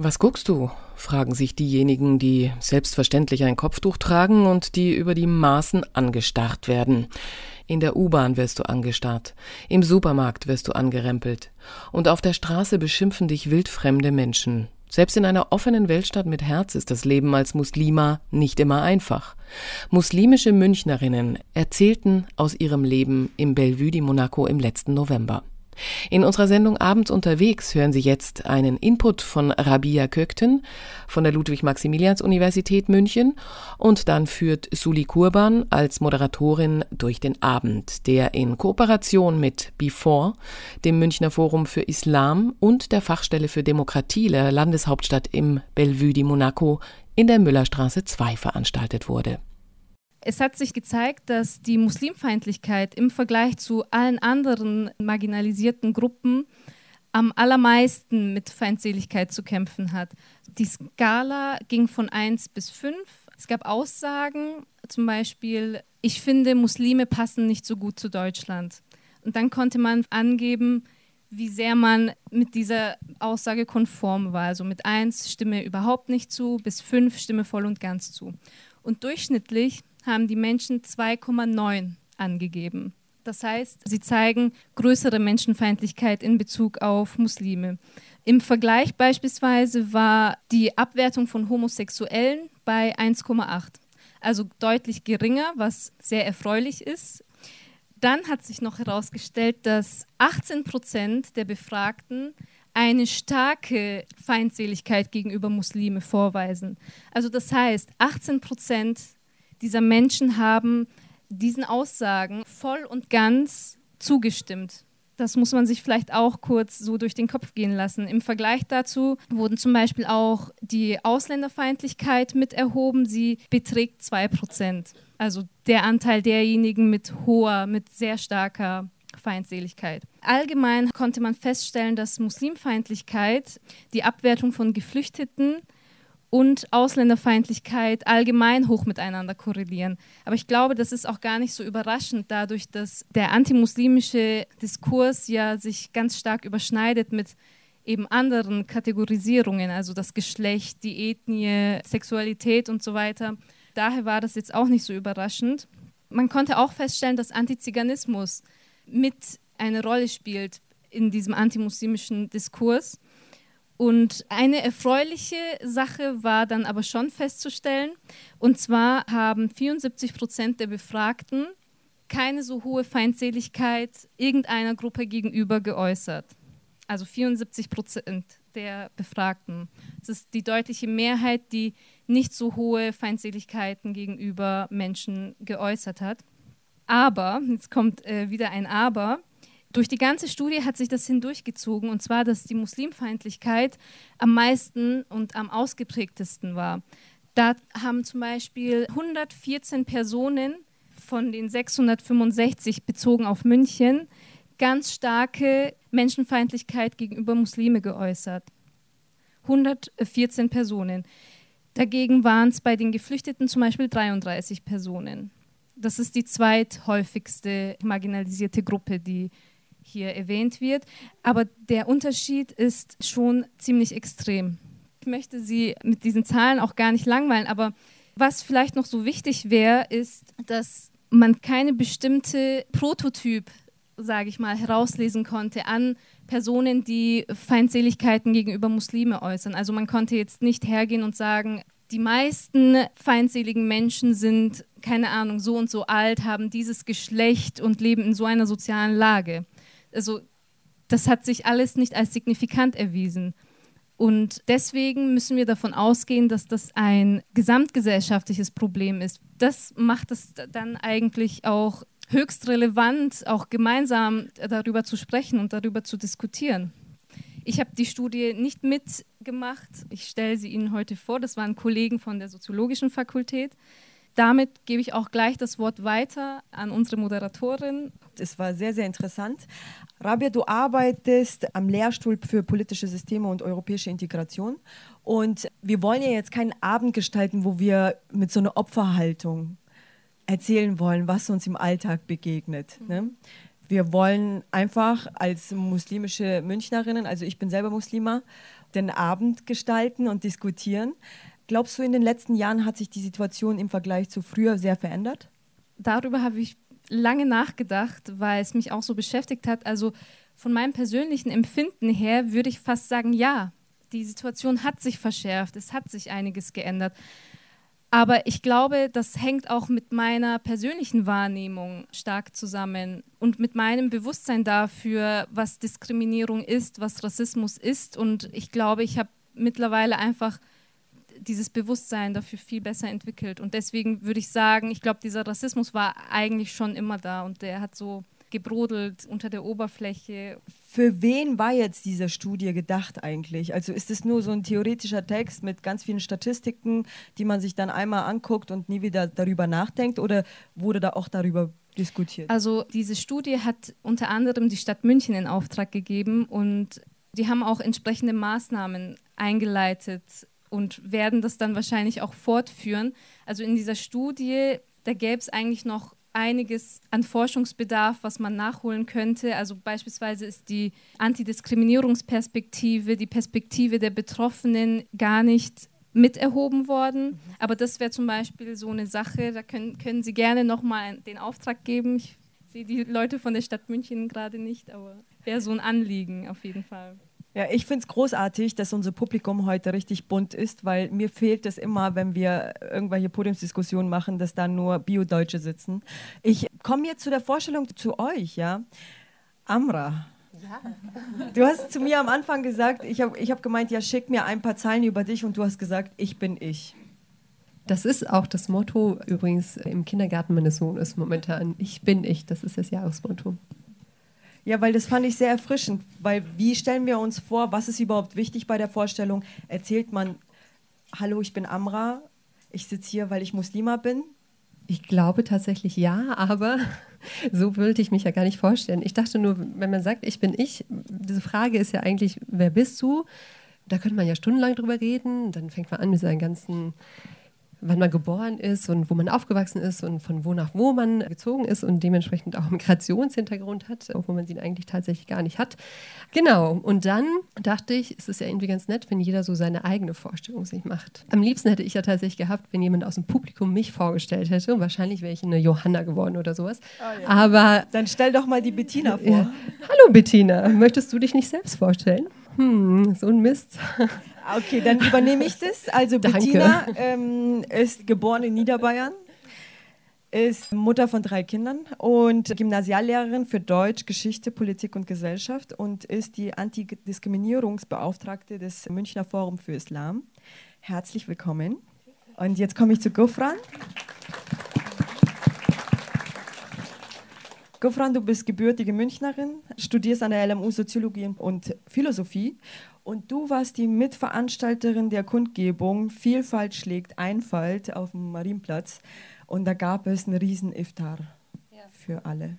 Was guckst du? fragen sich diejenigen, die selbstverständlich ein Kopftuch tragen und die über die Maßen angestarrt werden. In der U-Bahn wirst du angestarrt, im Supermarkt wirst du angerempelt und auf der Straße beschimpfen dich wildfremde Menschen. Selbst in einer offenen Weltstadt mit Herz ist das Leben als Muslima nicht immer einfach. Muslimische Münchnerinnen erzählten aus ihrem Leben im Bellevue di Monaco im letzten November. In unserer Sendung Abends unterwegs hören Sie jetzt einen Input von Rabia Kökten von der Ludwig-Maximilians-Universität München und dann führt Suli Kurban als Moderatorin durch den Abend, der in Kooperation mit Before, dem Münchner Forum für Islam und der Fachstelle für Demokratie der Landeshauptstadt im Bellevue di Monaco in der Müllerstraße 2 veranstaltet wurde. Es hat sich gezeigt, dass die Muslimfeindlichkeit im Vergleich zu allen anderen marginalisierten Gruppen am allermeisten mit Feindseligkeit zu kämpfen hat. Die Skala ging von 1 bis 5. Es gab Aussagen, zum Beispiel, ich finde, Muslime passen nicht so gut zu Deutschland. Und dann konnte man angeben, wie sehr man mit dieser Aussage konform war. Also mit 1 stimme überhaupt nicht zu, bis 5 stimme voll und ganz zu. Und durchschnittlich haben die Menschen 2,9 angegeben. Das heißt, sie zeigen größere Menschenfeindlichkeit in Bezug auf Muslime. Im Vergleich beispielsweise war die Abwertung von Homosexuellen bei 1,8, also deutlich geringer, was sehr erfreulich ist. Dann hat sich noch herausgestellt, dass 18 Prozent der Befragten eine starke Feindseligkeit gegenüber Muslime vorweisen. Also das heißt, 18 Prozent dieser Menschen haben diesen Aussagen voll und ganz zugestimmt. Das muss man sich vielleicht auch kurz so durch den Kopf gehen lassen. Im Vergleich dazu wurden zum Beispiel auch die Ausländerfeindlichkeit mit erhoben. Sie beträgt 2%. Also der Anteil derjenigen mit hoher, mit sehr starker Feindseligkeit. Allgemein konnte man feststellen, dass Muslimfeindlichkeit, die Abwertung von Geflüchteten, und Ausländerfeindlichkeit allgemein hoch miteinander korrelieren. Aber ich glaube, das ist auch gar nicht so überraschend, dadurch, dass der antimuslimische Diskurs ja sich ganz stark überschneidet mit eben anderen Kategorisierungen, also das Geschlecht, die Ethnie, Sexualität und so weiter. Daher war das jetzt auch nicht so überraschend. Man konnte auch feststellen, dass Antiziganismus mit eine Rolle spielt in diesem antimuslimischen Diskurs. Und eine erfreuliche Sache war dann aber schon festzustellen, und zwar haben 74 Prozent der Befragten keine so hohe Feindseligkeit irgendeiner Gruppe gegenüber geäußert. Also 74 Prozent der Befragten. Das ist die deutliche Mehrheit, die nicht so hohe Feindseligkeiten gegenüber Menschen geäußert hat. Aber, jetzt kommt äh, wieder ein Aber, durch die ganze Studie hat sich das hindurchgezogen, und zwar, dass die Muslimfeindlichkeit am meisten und am ausgeprägtesten war. Da haben zum Beispiel 114 Personen von den 665 bezogen auf München ganz starke Menschenfeindlichkeit gegenüber Muslime geäußert. 114 Personen. Dagegen waren es bei den Geflüchteten zum Beispiel 33 Personen. Das ist die zweithäufigste marginalisierte Gruppe, die hier erwähnt wird. Aber der Unterschied ist schon ziemlich extrem. Ich möchte Sie mit diesen Zahlen auch gar nicht langweilen, aber was vielleicht noch so wichtig wäre, ist, dass man keine bestimmte Prototyp, sage ich mal, herauslesen konnte an Personen, die Feindseligkeiten gegenüber Muslime äußern. Also man konnte jetzt nicht hergehen und sagen, die meisten feindseligen Menschen sind, keine Ahnung, so und so alt, haben dieses Geschlecht und leben in so einer sozialen Lage also das hat sich alles nicht als signifikant erwiesen. Und deswegen müssen wir davon ausgehen, dass das ein gesamtgesellschaftliches Problem ist. Das macht es dann eigentlich auch höchst relevant, auch gemeinsam darüber zu sprechen und darüber zu diskutieren. Ich habe die Studie nicht mitgemacht. Ich stelle sie Ihnen heute vor. Das waren Kollegen von der Soziologischen Fakultät damit gebe ich auch gleich das Wort weiter an unsere Moderatorin. Es war sehr, sehr interessant. Rabia, du arbeitest am Lehrstuhl für politische Systeme und europäische Integration. Und wir wollen ja jetzt keinen Abend gestalten, wo wir mit so einer Opferhaltung erzählen wollen, was uns im Alltag begegnet. Ne? Wir wollen einfach als muslimische Münchnerinnen, also ich bin selber Muslima, den Abend gestalten und diskutieren. Glaubst du, in den letzten Jahren hat sich die Situation im Vergleich zu früher sehr verändert? Darüber habe ich lange nachgedacht, weil es mich auch so beschäftigt hat. Also von meinem persönlichen Empfinden her würde ich fast sagen, ja, die Situation hat sich verschärft, es hat sich einiges geändert. Aber ich glaube, das hängt auch mit meiner persönlichen Wahrnehmung stark zusammen und mit meinem Bewusstsein dafür, was Diskriminierung ist, was Rassismus ist. Und ich glaube, ich habe mittlerweile einfach dieses Bewusstsein dafür viel besser entwickelt. Und deswegen würde ich sagen, ich glaube, dieser Rassismus war eigentlich schon immer da und der hat so gebrodelt unter der Oberfläche. Für wen war jetzt diese Studie gedacht eigentlich? Also ist es nur so ein theoretischer Text mit ganz vielen Statistiken, die man sich dann einmal anguckt und nie wieder darüber nachdenkt oder wurde da auch darüber diskutiert? Also diese Studie hat unter anderem die Stadt München in Auftrag gegeben und die haben auch entsprechende Maßnahmen eingeleitet und werden das dann wahrscheinlich auch fortführen. Also in dieser Studie, da gäbe es eigentlich noch einiges an Forschungsbedarf, was man nachholen könnte. Also beispielsweise ist die Antidiskriminierungsperspektive, die Perspektive der Betroffenen gar nicht miterhoben worden. Mhm. Aber das wäre zum Beispiel so eine Sache, da können, können Sie gerne nochmal den Auftrag geben. Ich sehe die Leute von der Stadt München gerade nicht, aber wäre so ein Anliegen auf jeden Fall. Ja, ich finde es großartig, dass unser Publikum heute richtig bunt ist, weil mir fehlt es immer, wenn wir irgendwelche Podiumsdiskussionen machen, dass da nur Bio-Deutsche sitzen. Ich komme jetzt zu der Vorstellung zu euch, ja. Amra. Ja. Du hast zu mir am Anfang gesagt, ich habe ich hab gemeint, ja, schick mir ein paar Zeilen über dich und du hast gesagt, ich bin ich. Das ist auch das Motto übrigens im Kindergarten meines Sohnes momentan. Ich bin ich, das ist das Jahresmotto. Ja, weil das fand ich sehr erfrischend, weil wie stellen wir uns vor, was ist überhaupt wichtig bei der Vorstellung? Erzählt man, hallo, ich bin Amra, ich sitze hier, weil ich Muslima bin? Ich glaube tatsächlich ja, aber so würde ich mich ja gar nicht vorstellen. Ich dachte nur, wenn man sagt, ich bin ich, diese Frage ist ja eigentlich, wer bist du? Da könnte man ja stundenlang drüber reden. Dann fängt man an mit seinen ganzen wann man geboren ist und wo man aufgewachsen ist und von wo nach wo man gezogen ist und dementsprechend auch Migrationshintergrund hat, obwohl man ihn eigentlich tatsächlich gar nicht hat. Genau. Und dann dachte ich, es ist ja irgendwie ganz nett, wenn jeder so seine eigene Vorstellung sich macht. Am liebsten hätte ich ja tatsächlich gehabt, wenn jemand aus dem Publikum mich vorgestellt hätte. Und wahrscheinlich wäre ich eine Johanna geworden oder sowas. Oh ja. Aber dann stell doch mal die Bettina vor. Ja. Hallo Bettina, möchtest du dich nicht selbst vorstellen? Hm, so ein Mist. Okay, dann übernehme ich das. Also Danke. Bettina ähm, ist geboren in Niederbayern, ist Mutter von drei Kindern und Gymnasiallehrerin für Deutsch, Geschichte, Politik und Gesellschaft und ist die Antidiskriminierungsbeauftragte des Münchner Forum für Islam. Herzlich willkommen. Und jetzt komme ich zu Gufran. Gufran, du bist gebürtige Münchnerin, studierst an der LMU Soziologie und Philosophie und du warst die Mitveranstalterin der Kundgebung Vielfalt schlägt Einfalt auf dem Marienplatz und da gab es einen riesen Iftar ja. für alle.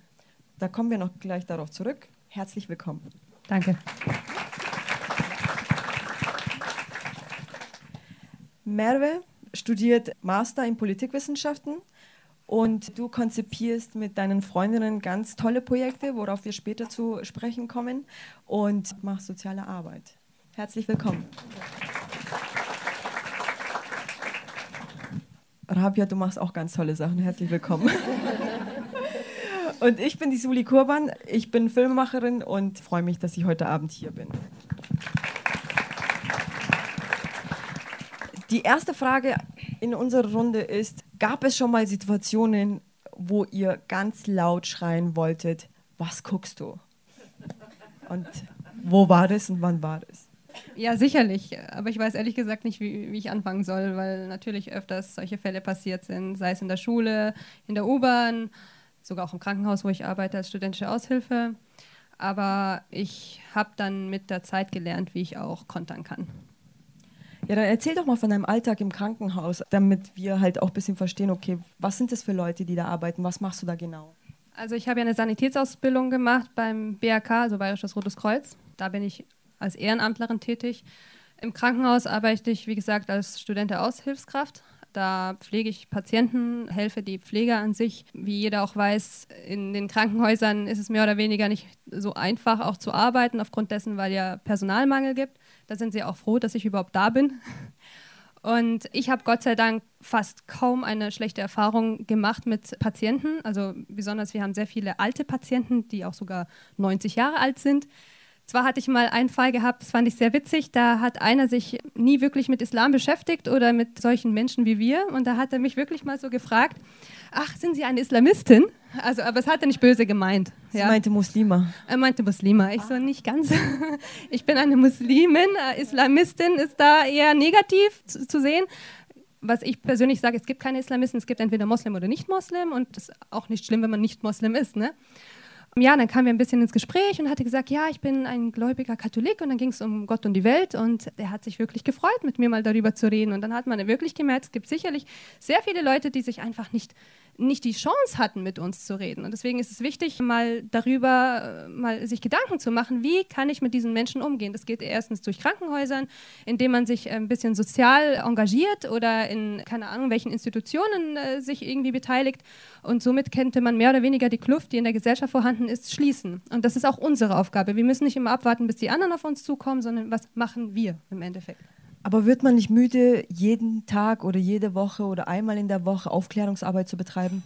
Da kommen wir noch gleich darauf zurück. Herzlich willkommen. Danke. Merve studiert Master in Politikwissenschaften und du konzipierst mit deinen Freundinnen ganz tolle Projekte, worauf wir später zu sprechen kommen, und machst soziale Arbeit. Herzlich willkommen. Rabia, du machst auch ganz tolle Sachen. Herzlich willkommen. Und ich bin die Suli Kurban. Ich bin Filmemacherin und freue mich, dass ich heute Abend hier bin. Die erste Frage in unserer Runde ist, gab es schon mal Situationen, wo ihr ganz laut schreien wolltet, was guckst du? Und wo war das und wann war das? Ja, sicherlich. Aber ich weiß ehrlich gesagt nicht, wie, wie, ich anfangen soll, weil natürlich öfters solche Fälle passiert sind, sei es in der Schule, in der U-Bahn, sogar auch im Krankenhaus, wo ich arbeite als studentische Aushilfe. Aber ich habe dann mit der Zeit gelernt, wie ich auch kontern kann. Ja, dann erzähl doch mal von deinem Alltag im Krankenhaus, damit wir halt auch ein bisschen verstehen, okay, was sind das für Leute, die da arbeiten? Was machst du da genau? Also ich habe ja eine Sanitätsausbildung gemacht beim BRK, also Bayerisches Rotes Kreuz. Da bin ich als Ehrenamtlerin tätig. Im Krankenhaus arbeite ich, wie gesagt, als Student der Aushilfskraft. Da pflege ich Patienten, helfe die Pfleger an sich. Wie jeder auch weiß, in den Krankenhäusern ist es mehr oder weniger nicht so einfach auch zu arbeiten, aufgrund dessen, weil ja Personalmangel gibt. Da sind sie auch froh, dass ich überhaupt da bin. Und ich habe Gott sei Dank fast kaum eine schlechte Erfahrung gemacht mit Patienten. Also besonders wir haben sehr viele alte Patienten, die auch sogar 90 Jahre alt sind. Zwar hatte ich mal einen Fall gehabt, das fand ich sehr witzig, da hat einer sich nie wirklich mit Islam beschäftigt oder mit solchen Menschen wie wir und da hat er mich wirklich mal so gefragt, ach, sind Sie eine Islamistin? Also, aber es hat er nicht böse gemeint. Sie ja. meinte Muslima. Er meinte Muslima. Ich so nicht ganz. Ich bin eine Muslimin. Äh, Islamistin ist da eher negativ zu, zu sehen was ich persönlich sage, es gibt keine Islamisten, es gibt entweder Moslem oder Nicht-Moslem und das ist auch nicht schlimm, wenn man nicht Moslem ist. Ne? Ja, dann kamen wir ein bisschen ins Gespräch und hatte gesagt, ja, ich bin ein gläubiger Katholik. Und dann ging es um Gott und die Welt. Und er hat sich wirklich gefreut, mit mir mal darüber zu reden. Und dann hat man wirklich gemerkt, es gibt sicherlich sehr viele Leute, die sich einfach nicht nicht die Chance hatten, mit uns zu reden. Und deswegen ist es wichtig, mal darüber, äh, mal sich Gedanken zu machen, wie kann ich mit diesen Menschen umgehen. Das geht erstens durch Krankenhäusern, indem man sich ein bisschen sozial engagiert oder in, keine Ahnung, welchen Institutionen äh, sich irgendwie beteiligt. Und somit könnte man mehr oder weniger die Kluft, die in der Gesellschaft vorhanden ist, schließen. Und das ist auch unsere Aufgabe. Wir müssen nicht immer abwarten, bis die anderen auf uns zukommen, sondern was machen wir im Endeffekt. Aber wird man nicht müde, jeden Tag oder jede Woche oder einmal in der Woche Aufklärungsarbeit zu betreiben?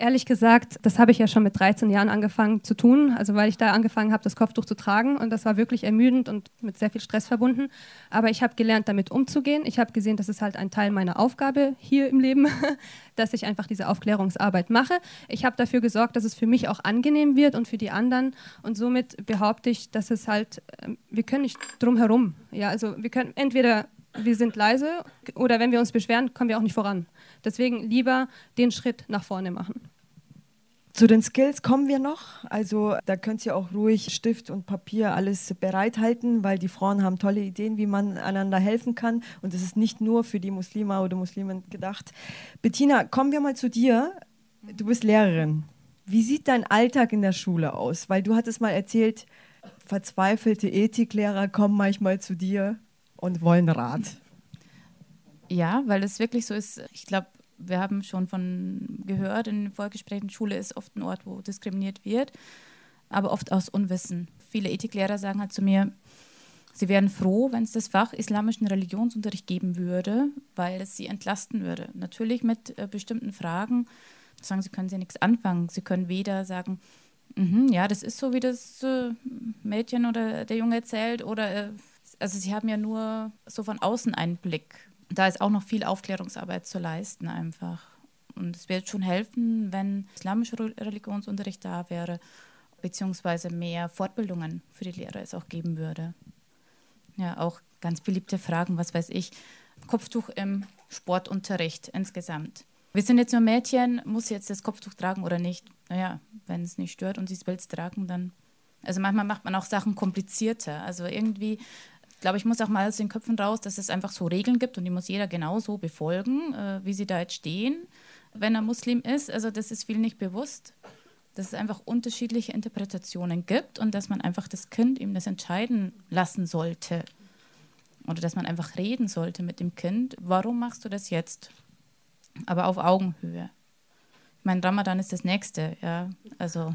Ehrlich gesagt, das habe ich ja schon mit 13 Jahren angefangen zu tun, also weil ich da angefangen habe, das Kopftuch zu tragen und das war wirklich ermüdend und mit sehr viel Stress verbunden. Aber ich habe gelernt, damit umzugehen. Ich habe gesehen, das ist halt ein Teil meiner Aufgabe hier im Leben, dass ich einfach diese Aufklärungsarbeit mache. Ich habe dafür gesorgt, dass es für mich auch angenehm wird und für die anderen und somit behaupte ich, dass es halt, ähm, wir können nicht drum herum. Ja, also wir können entweder wir sind leise oder wenn wir uns beschweren, kommen wir auch nicht voran. Deswegen lieber den Schritt nach vorne machen. Zu den Skills kommen wir noch. Also da könnt ihr auch ruhig Stift und Papier alles bereithalten, weil die Frauen haben tolle Ideen, wie man einander helfen kann. Und es ist nicht nur für die Muslime oder Muslimen gedacht. Bettina, kommen wir mal zu dir. Du bist Lehrerin. Wie sieht dein Alltag in der Schule aus? Weil du hattest mal erzählt, verzweifelte Ethiklehrer kommen manchmal zu dir und wollen Rat. Ja, weil es wirklich so ist. Ich glaube, wir haben schon von gehört, in Vorgesprächen, Schule ist oft ein Ort, wo diskriminiert wird, aber oft aus Unwissen. Viele Ethiklehrer sagen halt zu mir, sie wären froh, wenn es das Fach islamischen Religionsunterricht geben würde, weil es sie entlasten würde. Natürlich mit äh, bestimmten Fragen. Sagen sie, können sie nichts anfangen. Sie können weder sagen, mm ja, das ist so, wie das äh, Mädchen oder der Junge erzählt, oder äh, also sie haben ja nur so von außen einen Blick da ist auch noch viel Aufklärungsarbeit zu leisten einfach. Und es wird schon helfen, wenn islamischer Religionsunterricht da wäre, beziehungsweise mehr Fortbildungen für die Lehrer es auch geben würde. Ja, auch ganz beliebte Fragen, was weiß ich, Kopftuch im Sportunterricht insgesamt. Wir sind jetzt nur Mädchen, muss sie jetzt das Kopftuch tragen oder nicht? Naja, wenn es nicht stört und sie es will tragen, dann. Also manchmal macht man auch Sachen komplizierter. Also irgendwie glaube, ich muss auch mal aus den Köpfen raus, dass es einfach so Regeln gibt und die muss jeder genauso befolgen, äh, wie sie da jetzt stehen, wenn er Muslim ist. Also das ist viel nicht bewusst, dass es einfach unterschiedliche Interpretationen gibt und dass man einfach das Kind ihm das entscheiden lassen sollte. Oder dass man einfach reden sollte mit dem Kind, warum machst du das jetzt? Aber auf Augenhöhe. Ich meine, Ramadan ist das nächste, ja. Also.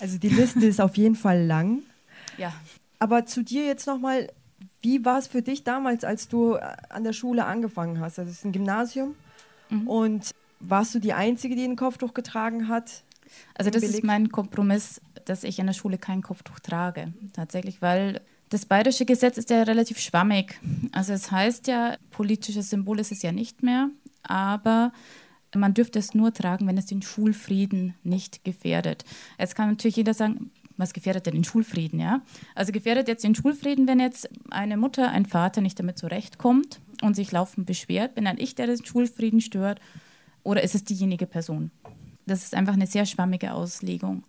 Also die Liste ist auf jeden Fall lang. Ja. Aber zu dir jetzt nochmal, wie war es für dich damals, als du äh, an der Schule angefangen hast? Also es ist ein Gymnasium mhm. und warst du die Einzige, die ein Kopftuch getragen hat? Also das Beleg? ist mein Kompromiss, dass ich in der Schule kein Kopftuch trage. Tatsächlich, weil das bayerische Gesetz ist ja relativ schwammig. Also es heißt ja, politisches Symbol ist es ja nicht mehr, aber man dürfte es nur tragen, wenn es den Schulfrieden nicht gefährdet. Jetzt kann natürlich jeder sagen, was gefährdet denn den Schulfrieden, ja? Also gefährdet jetzt den Schulfrieden, wenn jetzt eine Mutter, ein Vater nicht damit zurechtkommt und sich laufend beschwert, bin dann ich, der den Schulfrieden stört, oder ist es diejenige Person? Das ist einfach eine sehr schwammige Auslegung.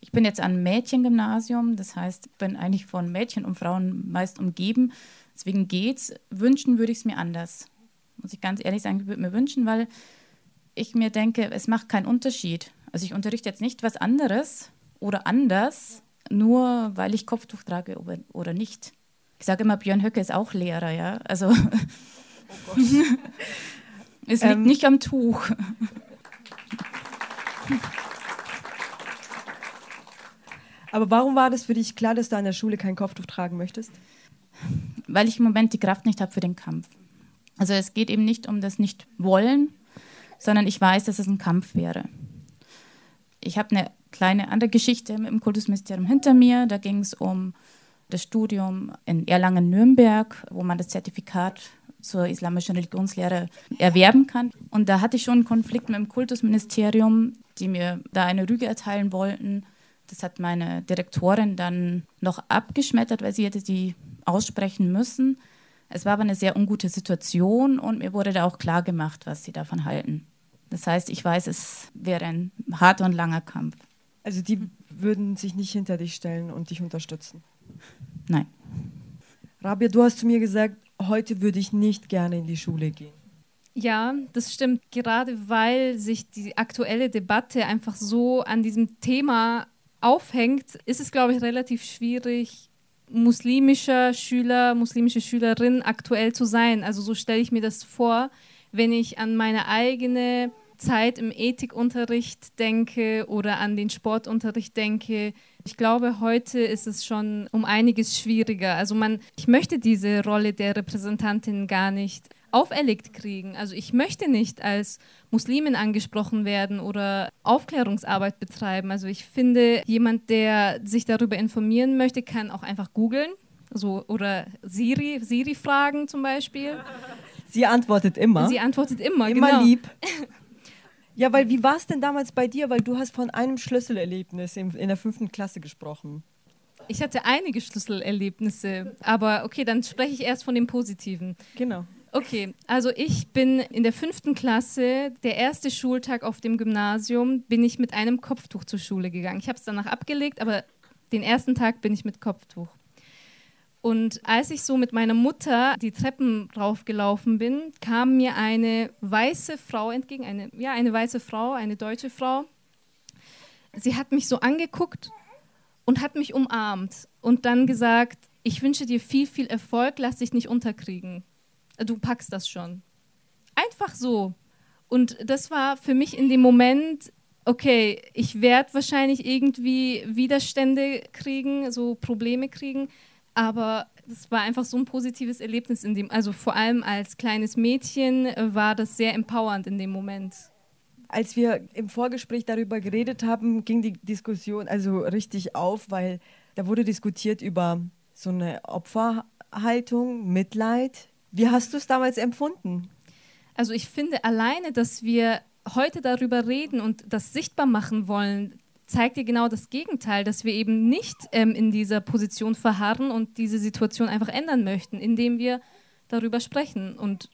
Ich bin jetzt an Mädchengymnasium, das heißt, ich bin eigentlich von Mädchen und Frauen meist umgeben. Deswegen geht's. Wünschen würde ich es mir anders. Muss ich ganz ehrlich sagen, ich würde mir wünschen, weil ich mir denke, es macht keinen Unterschied. Also ich unterrichte jetzt nicht was anderes, oder anders, nur weil ich Kopftuch trage oder nicht. Ich sage immer, Björn Höcke ist auch Lehrer, ja. Also. Oh Es liegt ähm, nicht am Tuch. Aber warum war das für dich klar, dass du an der Schule kein Kopftuch tragen möchtest? Weil ich im Moment die Kraft nicht habe für den Kampf. Also es geht eben nicht um das Nicht-Wollen, sondern ich weiß, dass es ein Kampf wäre. Ich habe eine kleine andere Geschichte dem Kultusministerium hinter mir. Da ging es um das Studium in Erlangen-Nürnberg, wo man das Zertifikat zur islamischen Religionslehre erwerben kann. Und da hatte ich schon einen Konflikt mit dem Kultusministerium, die mir da eine Rüge erteilen wollten. Das hat meine Direktorin dann noch abgeschmettert, weil sie hätte die aussprechen müssen. Es war aber eine sehr ungute Situation und mir wurde da auch klar gemacht, was sie davon halten. Das heißt, ich weiß, es wäre ein harter und langer Kampf. Also die würden sich nicht hinter dich stellen und dich unterstützen? Nein. Rabia, du hast zu mir gesagt, heute würde ich nicht gerne in die Schule gehen. Ja, das stimmt. Gerade weil sich die aktuelle Debatte einfach so an diesem Thema aufhängt, ist es, glaube ich, relativ schwierig, muslimischer Schüler, muslimische Schülerin aktuell zu sein. Also so stelle ich mir das vor, wenn ich an meine eigene Zeit im Ethikunterricht denke oder an den Sportunterricht denke. Ich glaube, heute ist es schon um einiges schwieriger. Also man, ich möchte diese Rolle der Repräsentantin gar nicht auferlegt kriegen. Also ich möchte nicht als Muslimin angesprochen werden oder Aufklärungsarbeit betreiben. Also ich finde, jemand, der sich darüber informieren möchte, kann auch einfach googeln. So, oder Siri, Siri fragen zum Beispiel. Sie antwortet immer. Sie antwortet immer, immer genau. lieb. Ja, weil wie war es denn damals bei dir? Weil du hast von einem Schlüsselerlebnis in, in der fünften Klasse gesprochen. Ich hatte einige Schlüsselerlebnisse, aber okay, dann spreche ich erst von dem Positiven. Genau. Okay, also ich bin in der fünften Klasse, der erste Schultag auf dem Gymnasium, bin ich mit einem Kopftuch zur Schule gegangen. Ich habe es danach abgelegt, aber den ersten Tag bin ich mit Kopftuch. Und als ich so mit meiner Mutter die Treppen raufgelaufen bin, kam mir eine weiße Frau entgegen, eine, ja, eine weiße Frau, eine deutsche Frau. Sie hat mich so angeguckt und hat mich umarmt und dann gesagt, ich wünsche dir viel, viel Erfolg, lass dich nicht unterkriegen. Du packst das schon. Einfach so. Und das war für mich in dem Moment, okay, ich werde wahrscheinlich irgendwie Widerstände kriegen, so Probleme kriegen, aber es war einfach so ein positives Erlebnis in dem, also vor allem als kleines Mädchen äh, war das sehr empowernd in dem Moment. Als wir im Vorgespräch darüber geredet haben, ging die Diskussion also richtig auf, weil da wurde diskutiert über so eine Opferhaltung, Mitleid. Wie hast du es damals empfunden? Also ich finde alleine, dass wir heute darüber reden und das sichtbar machen wollen, zeigt dir genau das Gegenteil, dass wir eben nicht ähm, in dieser Position verharren und diese Situation einfach ändern möchten, indem wir darüber sprechen. Und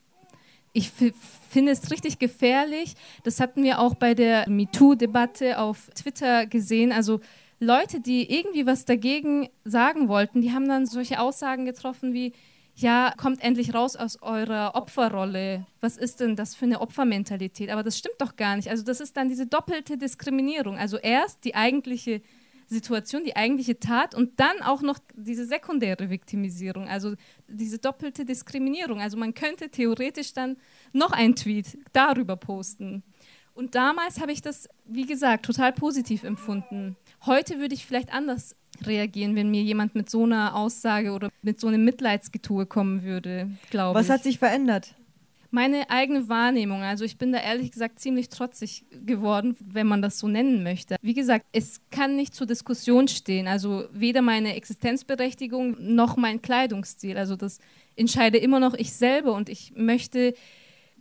ich finde es richtig gefährlich. Das hatten wir auch bei der MeToo-Debatte auf Twitter gesehen. Also Leute, die irgendwie was dagegen sagen wollten, die haben dann solche Aussagen getroffen wie, ja, kommt endlich raus aus eurer Opferrolle. Was ist denn das für eine Opfermentalität? Aber das stimmt doch gar nicht. Also das ist dann diese doppelte Diskriminierung. Also erst die eigentliche Situation, die eigentliche Tat und dann auch noch diese sekundäre Viktimisierung, also diese doppelte Diskriminierung. Also man könnte theoretisch dann noch einen Tweet darüber posten. Und damals habe ich das, wie gesagt, total positiv empfunden. Heute würde ich vielleicht anders reagieren, wenn mir jemand mit so einer Aussage oder mit so einem Mitleidsgetue kommen würde, glaube ich. Was hat sich verändert? Meine eigene Wahrnehmung. Also ich bin da ehrlich gesagt ziemlich trotzig geworden, wenn man das so nennen möchte. Wie gesagt, es kann nicht zur Diskussion stehen. Also weder meine Existenzberechtigung noch mein Kleidungsstil. Also das entscheide immer noch ich selber und ich möchte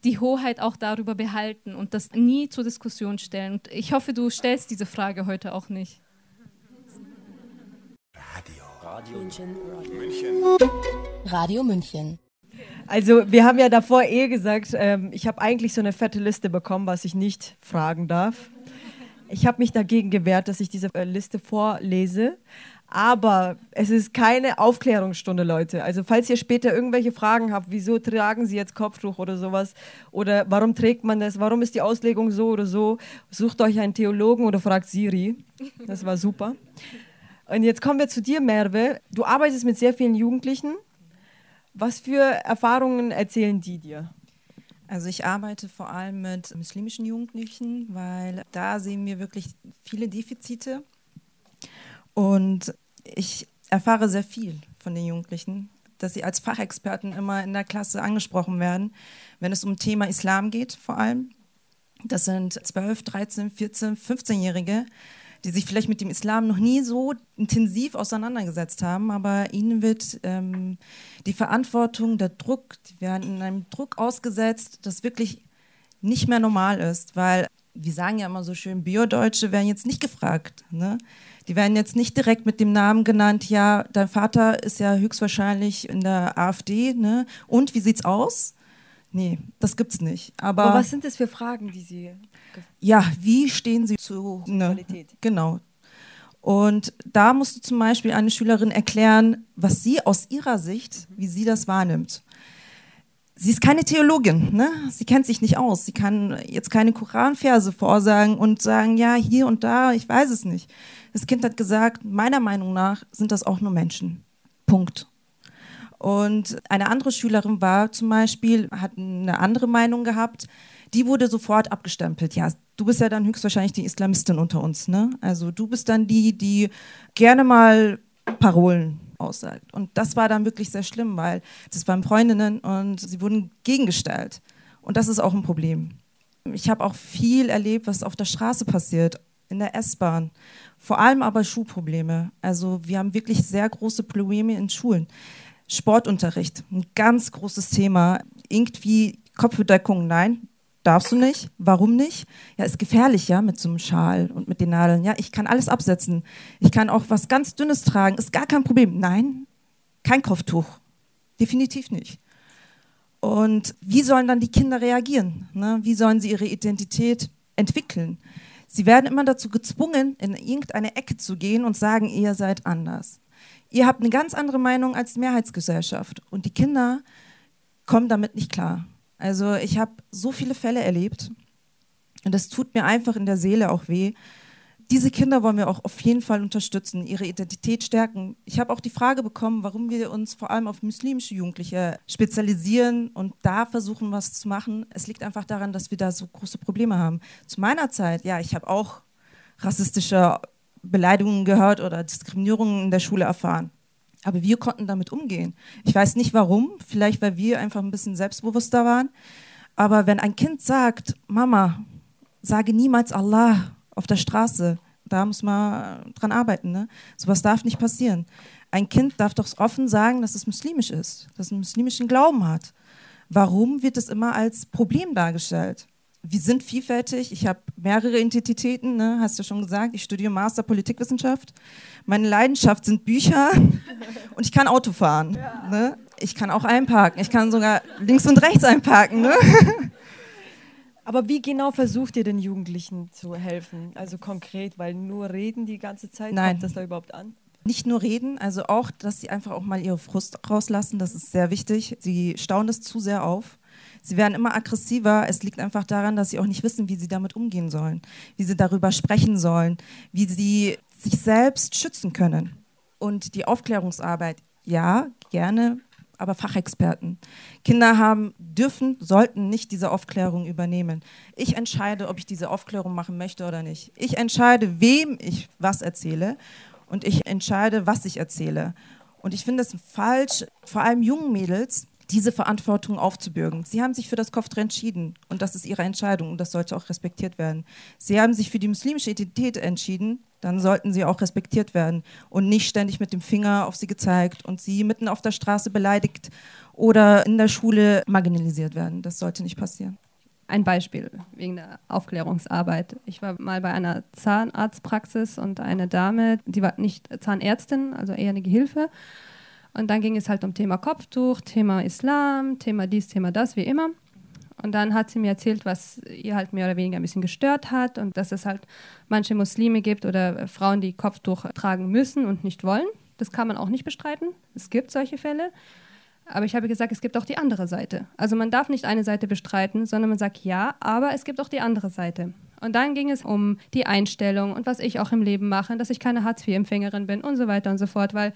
die Hoheit auch darüber behalten und das nie zur Diskussion stellen. Und ich hoffe, du stellst diese Frage heute auch nicht. Radio München. München. Radio München. Also wir haben ja davor eh gesagt, ähm, ich habe eigentlich so eine fette Liste bekommen, was ich nicht fragen darf. Ich habe mich dagegen gewehrt, dass ich diese äh, Liste vorlese. Aber es ist keine Aufklärungsstunde, Leute. Also falls ihr später irgendwelche Fragen habt, wieso tragen Sie jetzt Kopftuch oder sowas, oder warum trägt man das, warum ist die Auslegung so oder so, sucht euch einen Theologen oder fragt Siri. Das war super. Und jetzt kommen wir zu dir, Merve. Du arbeitest mit sehr vielen Jugendlichen. Was für Erfahrungen erzählen die dir? Also ich arbeite vor allem mit muslimischen Jugendlichen, weil da sehen wir wirklich viele Defizite. Und ich erfahre sehr viel von den Jugendlichen, dass sie als Fachexperten immer in der Klasse angesprochen werden, wenn es um Thema Islam geht vor allem. Das sind 12, 13, 14, 15-Jährige, die sich vielleicht mit dem Islam noch nie so intensiv auseinandergesetzt haben, aber ihnen wird ähm, die Verantwortung, der Druck, die werden in einem Druck ausgesetzt, das wirklich nicht mehr normal ist, weil wir sagen ja immer so schön, Biodeutsche werden jetzt nicht gefragt. Ne? Die werden jetzt nicht direkt mit dem Namen genannt, ja, dein Vater ist ja höchstwahrscheinlich in der AfD, ne? Und wie sieht's aus? Nee, das gibt's nicht. Aber, Aber was sind das für Fragen, die Sie. Ja, wie stehen Sie zu Qualität? Ne, genau. Und da musste zum Beispiel eine Schülerin erklären, was sie aus ihrer Sicht, wie sie das wahrnimmt. Sie ist keine Theologin, ne? sie kennt sich nicht aus. Sie kann jetzt keine Koranverse vorsagen und sagen, ja, hier und da, ich weiß es nicht. Das Kind hat gesagt, meiner Meinung nach sind das auch nur Menschen. Punkt. Und eine andere Schülerin war zum Beispiel, hat eine andere Meinung gehabt, die wurde sofort abgestempelt. Ja, du bist ja dann höchstwahrscheinlich die Islamistin unter uns, ne? Also du bist dann die, die gerne mal Parolen aussagt. Und das war dann wirklich sehr schlimm, weil das waren Freundinnen und sie wurden gegengestellt. Und das ist auch ein Problem. Ich habe auch viel erlebt, was auf der Straße passiert, in der S-Bahn. Vor allem aber Schulprobleme. Also wir haben wirklich sehr große Probleme in Schulen. Sportunterricht, ein ganz großes Thema. Irgendwie Kopfbedeckung, nein, darfst du nicht. Warum nicht? Ja, ist gefährlich, ja, mit so einem Schal und mit den Nadeln. Ja, ich kann alles absetzen. Ich kann auch was ganz Dünnes tragen, ist gar kein Problem. Nein, kein Kopftuch. Definitiv nicht. Und wie sollen dann die Kinder reagieren? Ne? Wie sollen sie ihre Identität entwickeln? Sie werden immer dazu gezwungen, in irgendeine Ecke zu gehen und sagen, ihr seid anders. Ihr habt eine ganz andere Meinung als die Mehrheitsgesellschaft. Und die Kinder kommen damit nicht klar. Also ich habe so viele Fälle erlebt und das tut mir einfach in der Seele auch weh, diese Kinder wollen wir auch auf jeden Fall unterstützen, ihre Identität stärken. Ich habe auch die Frage bekommen, warum wir uns vor allem auf muslimische Jugendliche spezialisieren und da versuchen, was zu machen. Es liegt einfach daran, dass wir da so große Probleme haben. Zu meiner Zeit, ja, ich habe auch rassistische Beleidigungen gehört oder Diskriminierungen in der Schule erfahren. Aber wir konnten damit umgehen. Ich weiß nicht warum, vielleicht weil wir einfach ein bisschen selbstbewusster waren. Aber wenn ein Kind sagt, Mama, sage niemals Allah, auf der Straße. Da muss man dran arbeiten. Ne? Sowas darf nicht passieren. Ein Kind darf doch offen sagen, dass es muslimisch ist, dass es einen muslimischen Glauben hat. Warum wird es immer als Problem dargestellt? Wir sind vielfältig. Ich habe mehrere Identitäten, ne? hast du schon gesagt. Ich studiere Master Politikwissenschaft. Meine Leidenschaft sind Bücher und ich kann Auto fahren. Ja. Ne? Ich kann auch einparken. Ich kann sogar links und rechts einparken. Ne? Aber wie genau versucht ihr den Jugendlichen zu helfen? Also konkret, weil nur reden die ganze Zeit, Nein. kommt das da überhaupt an? Nicht nur reden, also auch, dass sie einfach auch mal ihre Frust rauslassen, das ist sehr wichtig. Sie stauen das zu sehr auf. Sie werden immer aggressiver. Es liegt einfach daran, dass sie auch nicht wissen, wie sie damit umgehen sollen, wie sie darüber sprechen sollen, wie sie sich selbst schützen können. Und die Aufklärungsarbeit, ja, gerne aber Fachexperten. Kinder haben, dürfen, sollten nicht diese Aufklärung übernehmen. Ich entscheide, ob ich diese Aufklärung machen möchte oder nicht. Ich entscheide, wem ich was erzähle und ich entscheide, was ich erzähle. Und ich finde es falsch, vor allem jungen Mädels, diese Verantwortung aufzubürgen. Sie haben sich für das Kopftuch entschieden und das ist ihre Entscheidung und das sollte auch respektiert werden. Sie haben sich für die muslimische Identität entschieden, dann sollten sie auch respektiert werden und nicht ständig mit dem Finger auf sie gezeigt und sie mitten auf der Straße beleidigt oder in der Schule marginalisiert werden. Das sollte nicht passieren. Ein Beispiel wegen der Aufklärungsarbeit. Ich war mal bei einer Zahnarztpraxis und eine Dame, die war nicht Zahnärztin, also eher eine Gehilfe. Und dann ging es halt um Thema Kopftuch, Thema Islam, Thema dies, Thema das, wie immer. Und dann hat sie mir erzählt, was ihr halt mehr oder weniger ein bisschen gestört hat und dass es halt manche Muslime gibt oder Frauen, die Kopftuch tragen müssen und nicht wollen. Das kann man auch nicht bestreiten. Es gibt solche Fälle. Aber ich habe gesagt, es gibt auch die andere Seite. Also man darf nicht eine Seite bestreiten, sondern man sagt ja, aber es gibt auch die andere Seite. Und dann ging es um die Einstellung und was ich auch im Leben mache, dass ich keine Hartz-IV-Empfängerin bin und so weiter und so fort, weil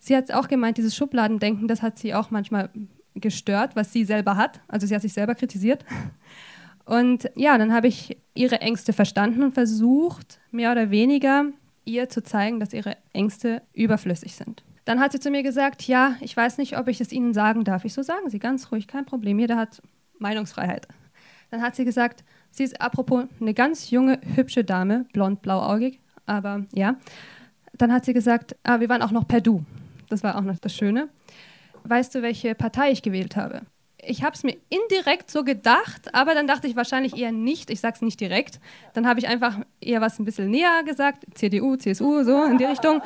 sie hat auch gemeint, dieses Schubladendenken, das hat sie auch manchmal gestört, was sie selber hat. Also sie hat sich selber kritisiert. Und ja, dann habe ich ihre Ängste verstanden und versucht, mehr oder weniger ihr zu zeigen, dass ihre Ängste überflüssig sind. Dann hat sie zu mir gesagt, ja, ich weiß nicht, ob ich es Ihnen sagen darf. Ich so, sagen Sie ganz ruhig, kein Problem, jeder hat Meinungsfreiheit. Dann hat sie gesagt, sie ist apropos eine ganz junge, hübsche Dame, blond, blauäugig, aber ja. Dann hat sie gesagt, ah, wir waren auch noch per Du. Das war auch noch das Schöne. Weißt du, welche Partei ich gewählt habe? ich habe es mir indirekt so gedacht, aber dann dachte ich wahrscheinlich eher nicht. Ich sage es nicht direkt. Dann habe ich einfach eher was ein bisschen näher gesagt, CDU, CSU, so in die Richtung.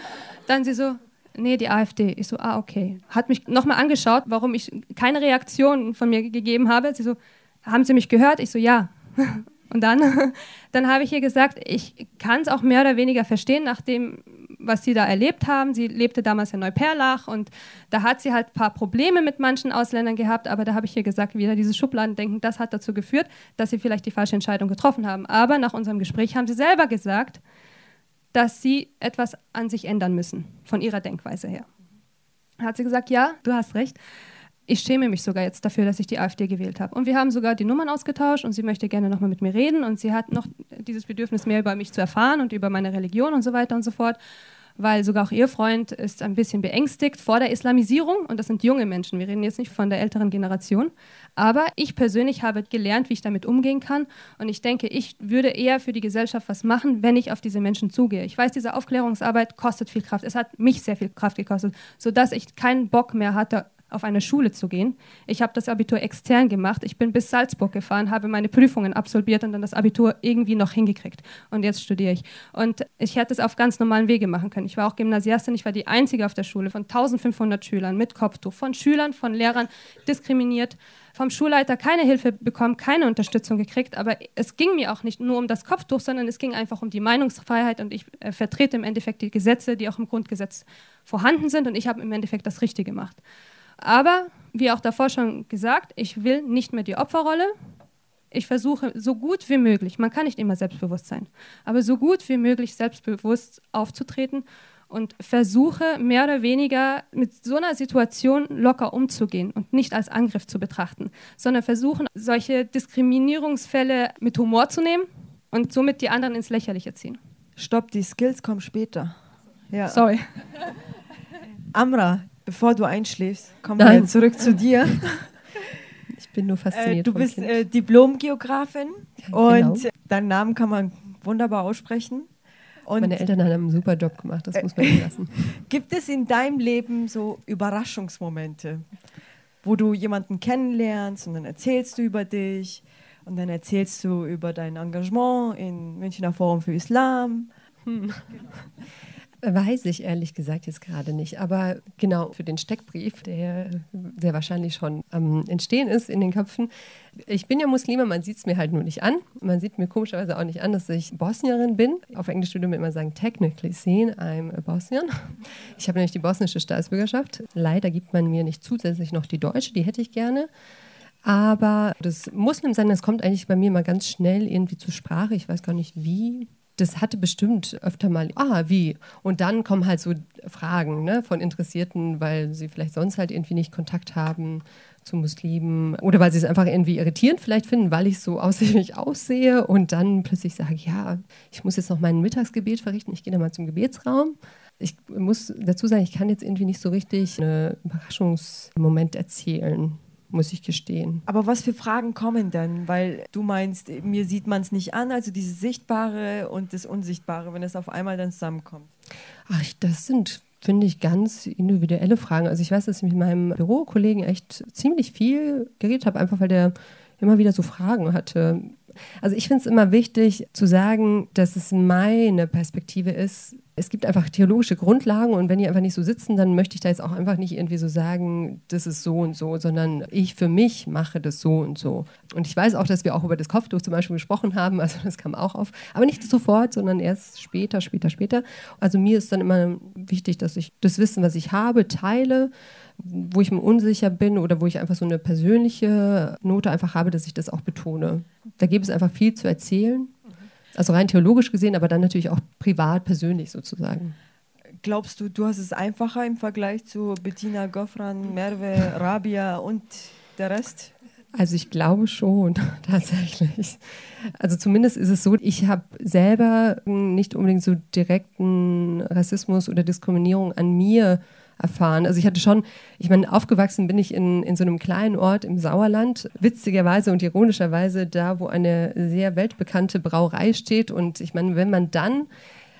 Dann sie so, nee, die AfD. Ich so, ah, okay. Hat mich nochmal angeschaut, warum ich keine Reaktion von mir gegeben habe. Sie so, haben Sie mich gehört? Ich so, ja. Und dann, dann habe ich ihr gesagt, ich kann es auch mehr oder weniger verstehen, nachdem was sie da erlebt haben. Sie lebte damals in Neuperlach und da hat sie halt ein paar Probleme mit manchen Ausländern gehabt, aber da habe ich ihr gesagt, wieder dieses Schubladendenken, das hat dazu geführt, dass sie vielleicht die falsche Entscheidung getroffen haben. Aber nach unserem Gespräch haben sie selber gesagt, dass sie etwas an sich ändern müssen, von ihrer Denkweise her. Hat sie gesagt, ja, du hast recht. Ich schäme mich sogar jetzt dafür, dass ich die AfD gewählt habe. Und wir haben sogar die Nummern ausgetauscht und sie möchte gerne nochmal mit mir reden und sie hat noch dieses Bedürfnis, mehr über mich zu erfahren und über meine Religion und so weiter und so fort weil sogar auch ihr Freund ist ein bisschen beängstigt vor der Islamisierung und das sind junge Menschen. Wir reden jetzt nicht von der älteren Generation. Aber ich persönlich habe gelernt, wie ich damit umgehen kann und ich denke, ich würde eher für die Gesellschaft was machen, wenn ich auf diese Menschen zugehe. Ich weiß, diese Aufklärungsarbeit kostet viel Kraft. Es hat mich sehr viel Kraft gekostet, sodass ich keinen Bock mehr hatte, auf eine Schule zu gehen. Ich habe das Abitur extern gemacht. Ich bin bis Salzburg gefahren, habe meine Prüfungen absolviert und dann das Abitur irgendwie noch hingekriegt. Und jetzt studiere ich. Und ich hätte es auf ganz normalen Wege machen können. Ich war auch Gymnasiastin. Ich war die einzige auf der Schule von 1500 Schülern mit Kopftuch, von Schülern, von Lehrern diskriminiert vom Schulleiter keine Hilfe bekommen, keine Unterstützung gekriegt. Aber es ging mir auch nicht nur um das Kopftuch, sondern es ging einfach um die Meinungsfreiheit und ich äh, vertrete im Endeffekt die Gesetze, die auch im Grundgesetz vorhanden sind und ich habe im Endeffekt das Richtige gemacht. Aber, wie auch davor schon gesagt, ich will nicht mehr die Opferrolle. Ich versuche so gut wie möglich, man kann nicht immer selbstbewusst sein, aber so gut wie möglich selbstbewusst aufzutreten und versuche mehr oder weniger mit so einer Situation locker umzugehen und nicht als Angriff zu betrachten, sondern versuchen, solche Diskriminierungsfälle mit Humor zu nehmen und somit die anderen ins Lächerliche ziehen. Stopp, die Skills kommen später. Ja. Sorry. Amra, Bevor du einschläfst, kommen Nein. wir zurück zu dir. Ich bin nur fasziniert. Äh, du bist äh, Diplom-Geografin genau. und deinen Namen kann man wunderbar aussprechen. Und Meine Eltern haben einen super Job gemacht, das muss man ihnen lassen. Gibt es in deinem Leben so Überraschungsmomente, wo du jemanden kennenlernst und dann erzählst du über dich und dann erzählst du über dein Engagement im Münchner Forum für Islam? Hm. Weiß ich ehrlich gesagt jetzt gerade nicht. Aber genau für den Steckbrief, der sehr wahrscheinlich schon am Entstehen ist in den Köpfen. Ich bin ja Muslime, man sieht es mir halt nur nicht an. Man sieht mir komischerweise auch nicht an, dass ich Bosnierin bin. Auf Englisch würde man immer sagen, technically seen, I'm a Bosnian. Ich habe nämlich die bosnische Staatsbürgerschaft. Leider gibt man mir nicht zusätzlich noch die deutsche, die hätte ich gerne. Aber das Muslimsein, das kommt eigentlich bei mir mal ganz schnell irgendwie zur Sprache. Ich weiß gar nicht wie das hatte bestimmt öfter mal, ah, wie? Und dann kommen halt so Fragen ne, von Interessierten, weil sie vielleicht sonst halt irgendwie nicht Kontakt haben zu Muslimen oder weil sie es einfach irgendwie irritierend vielleicht finden, weil ich so aussichtlich aussehe und dann plötzlich sage, ja, ich muss jetzt noch mein Mittagsgebet verrichten, ich gehe da mal zum Gebetsraum. Ich muss dazu sagen, ich kann jetzt irgendwie nicht so richtig einen Überraschungsmoment erzählen muss ich gestehen. Aber was für Fragen kommen denn? Weil du meinst, mir sieht man es nicht an, also dieses Sichtbare und das Unsichtbare, wenn es auf einmal dann zusammenkommt. Ach, das sind finde ich, ganz individuelle Fragen. Also ich weiß, dass ich mit meinem Bürokollegen echt ziemlich viel geredet habe, einfach weil der immer wieder so Fragen hatte. Also ich finde es immer wichtig zu sagen, dass es meine Perspektive ist. Es gibt einfach theologische Grundlagen und wenn die einfach nicht so sitzen, dann möchte ich da jetzt auch einfach nicht irgendwie so sagen, das ist so und so, sondern ich für mich mache das so und so. Und ich weiß auch, dass wir auch über das Kopftuch zum Beispiel gesprochen haben, also das kam auch auf, aber nicht sofort, sondern erst später, später, später. Also mir ist dann immer wichtig, dass ich das Wissen, was ich habe, teile wo ich mir unsicher bin oder wo ich einfach so eine persönliche Note einfach habe, dass ich das auch betone. Da gibt es einfach viel zu erzählen. Also rein theologisch gesehen, aber dann natürlich auch privat, persönlich sozusagen. glaubst du, du hast es einfacher im Vergleich zu Bettina Goffran, Merve, Rabia und der Rest? Also ich glaube schon, tatsächlich. Also zumindest ist es so, ich habe selber nicht unbedingt so direkten Rassismus oder Diskriminierung an mir erfahren. Also ich hatte schon, ich meine, aufgewachsen bin ich in, in so einem kleinen Ort im Sauerland, witzigerweise und ironischerweise da, wo eine sehr weltbekannte Brauerei steht. Und ich meine, wenn man dann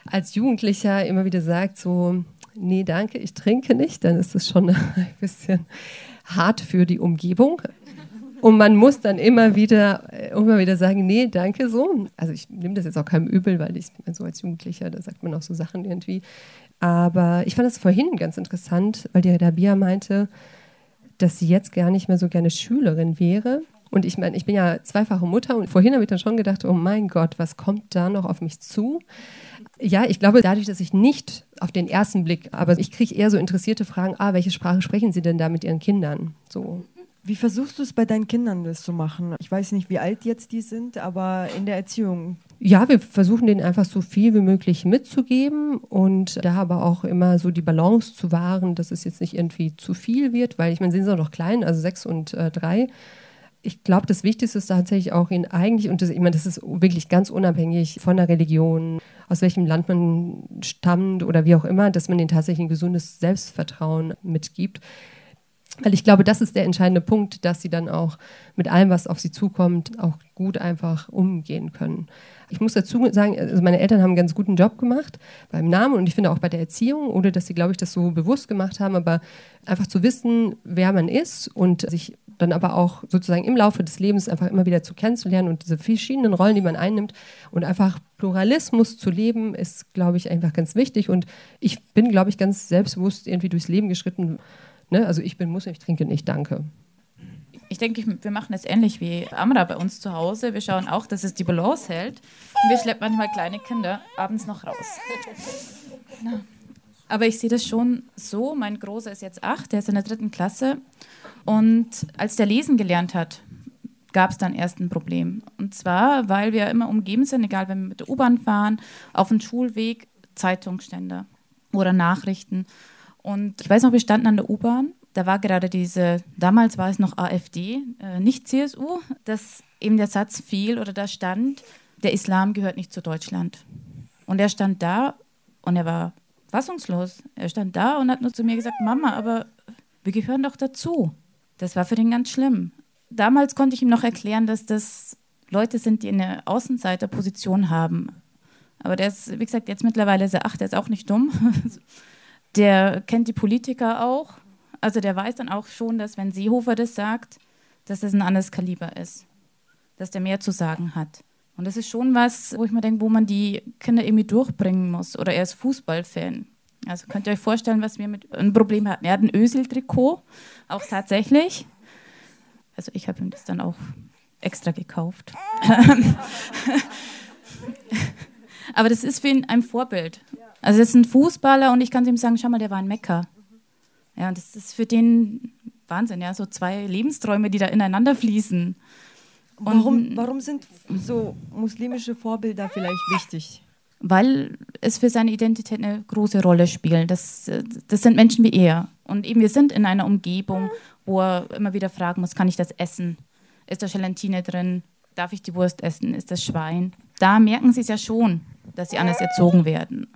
als Jugendlicher immer wieder sagt, so, nee, danke, ich trinke nicht, dann ist das schon ein bisschen hart für die Umgebung. Und man muss dann immer wieder, immer wieder sagen, nee, danke so. Also ich nehme das jetzt auch keinem übel, weil ich so als Jugendlicher, da sagt man auch so Sachen irgendwie. Aber ich fand das vorhin ganz interessant, weil die Rabia meinte, dass sie jetzt gar nicht mehr so gerne Schülerin wäre. Und ich meine, ich bin ja zweifache Mutter und vorhin habe ich dann schon gedacht, oh mein Gott, was kommt da noch auf mich zu? Ja, ich glaube, dadurch, dass ich nicht auf den ersten Blick, aber ich kriege eher so interessierte Fragen, ah, welche Sprache sprechen Sie denn da mit Ihren Kindern? So. Wie versuchst du es bei deinen Kindern das zu machen? Ich weiß nicht, wie alt jetzt die sind, aber in der Erziehung. Ja, wir versuchen denen einfach so viel wie möglich mitzugeben und da aber auch immer so die Balance zu wahren, dass es jetzt nicht irgendwie zu viel wird, weil ich meine, sie sind noch klein, also sechs und äh, drei. Ich glaube, das Wichtigste ist tatsächlich auch ihnen eigentlich, und das, ich meine, das ist wirklich ganz unabhängig von der Religion, aus welchem Land man stammt oder wie auch immer, dass man ihnen tatsächlich ein gesundes Selbstvertrauen mitgibt. Weil ich glaube, das ist der entscheidende Punkt, dass sie dann auch mit allem, was auf sie zukommt, auch gut einfach umgehen können. Ich muss dazu sagen, also meine Eltern haben einen ganz guten Job gemacht beim Namen und ich finde auch bei der Erziehung, ohne dass sie, glaube ich, das so bewusst gemacht haben, aber einfach zu wissen, wer man ist und sich dann aber auch sozusagen im Laufe des Lebens einfach immer wieder zu kennenzulernen und diese verschiedenen Rollen, die man einnimmt und einfach Pluralismus zu leben, ist, glaube ich, einfach ganz wichtig und ich bin, glaube ich, ganz selbstbewusst irgendwie durchs Leben geschritten, Ne? Also ich bin Muslim, ich trinke nicht, danke. Ich denke, wir machen es ähnlich wie Amra bei uns zu Hause. Wir schauen auch, dass es die Balance hält. Und wir schleppen manchmal kleine Kinder abends noch raus. Aber ich sehe das schon so. Mein Großer ist jetzt acht, der ist in der dritten Klasse. Und als der lesen gelernt hat, gab es dann erst ein Problem. Und zwar, weil wir immer umgeben sind, egal wenn wir mit der U-Bahn fahren, auf dem Schulweg, Zeitungsständer oder Nachrichten. Und ich weiß noch, wir standen an der U-Bahn. Da war gerade diese, damals war es noch AfD, äh, nicht CSU, dass eben der Satz fiel oder da stand, der Islam gehört nicht zu Deutschland. Und er stand da und er war fassungslos. Er stand da und hat nur zu mir gesagt, Mama, aber wir gehören doch dazu. Das war für den ganz schlimm. Damals konnte ich ihm noch erklären, dass das Leute sind, die eine Außenseiterposition haben. Aber der ist, wie gesagt, jetzt mittlerweile sehr acht, der ist auch nicht dumm. der kennt die Politiker auch. Also der weiß dann auch schon, dass wenn Seehofer das sagt, dass es ein anderes Kaliber ist. Dass der mehr zu sagen hat. Und das ist schon was, wo ich mir denke, wo man die Kinder irgendwie durchbringen muss. Oder er ist Fußballfan. Also könnt ihr euch vorstellen, was wir mit ein Problem hatten. Er hat ein Ösil-Trikot, auch tatsächlich. Also ich habe ihm das dann auch extra gekauft. Aber das ist für ihn ein Vorbild. Also es ist ein Fußballer und ich kann ihm sagen, schau mal, der war ein Mecker. Ja, und das ist für den Wahnsinn, ja, so zwei Lebensträume, die da ineinander fließen. Und warum, warum sind so muslimische Vorbilder vielleicht wichtig? Weil es für seine Identität eine große Rolle spielt. Das, das sind Menschen wie er. Und eben wir sind in einer Umgebung, wo er immer wieder fragen muss, kann ich das essen? Ist da Gelatine drin? Darf ich die Wurst essen? Ist das Schwein? Da merken sie es ja schon, dass sie anders erzogen werden.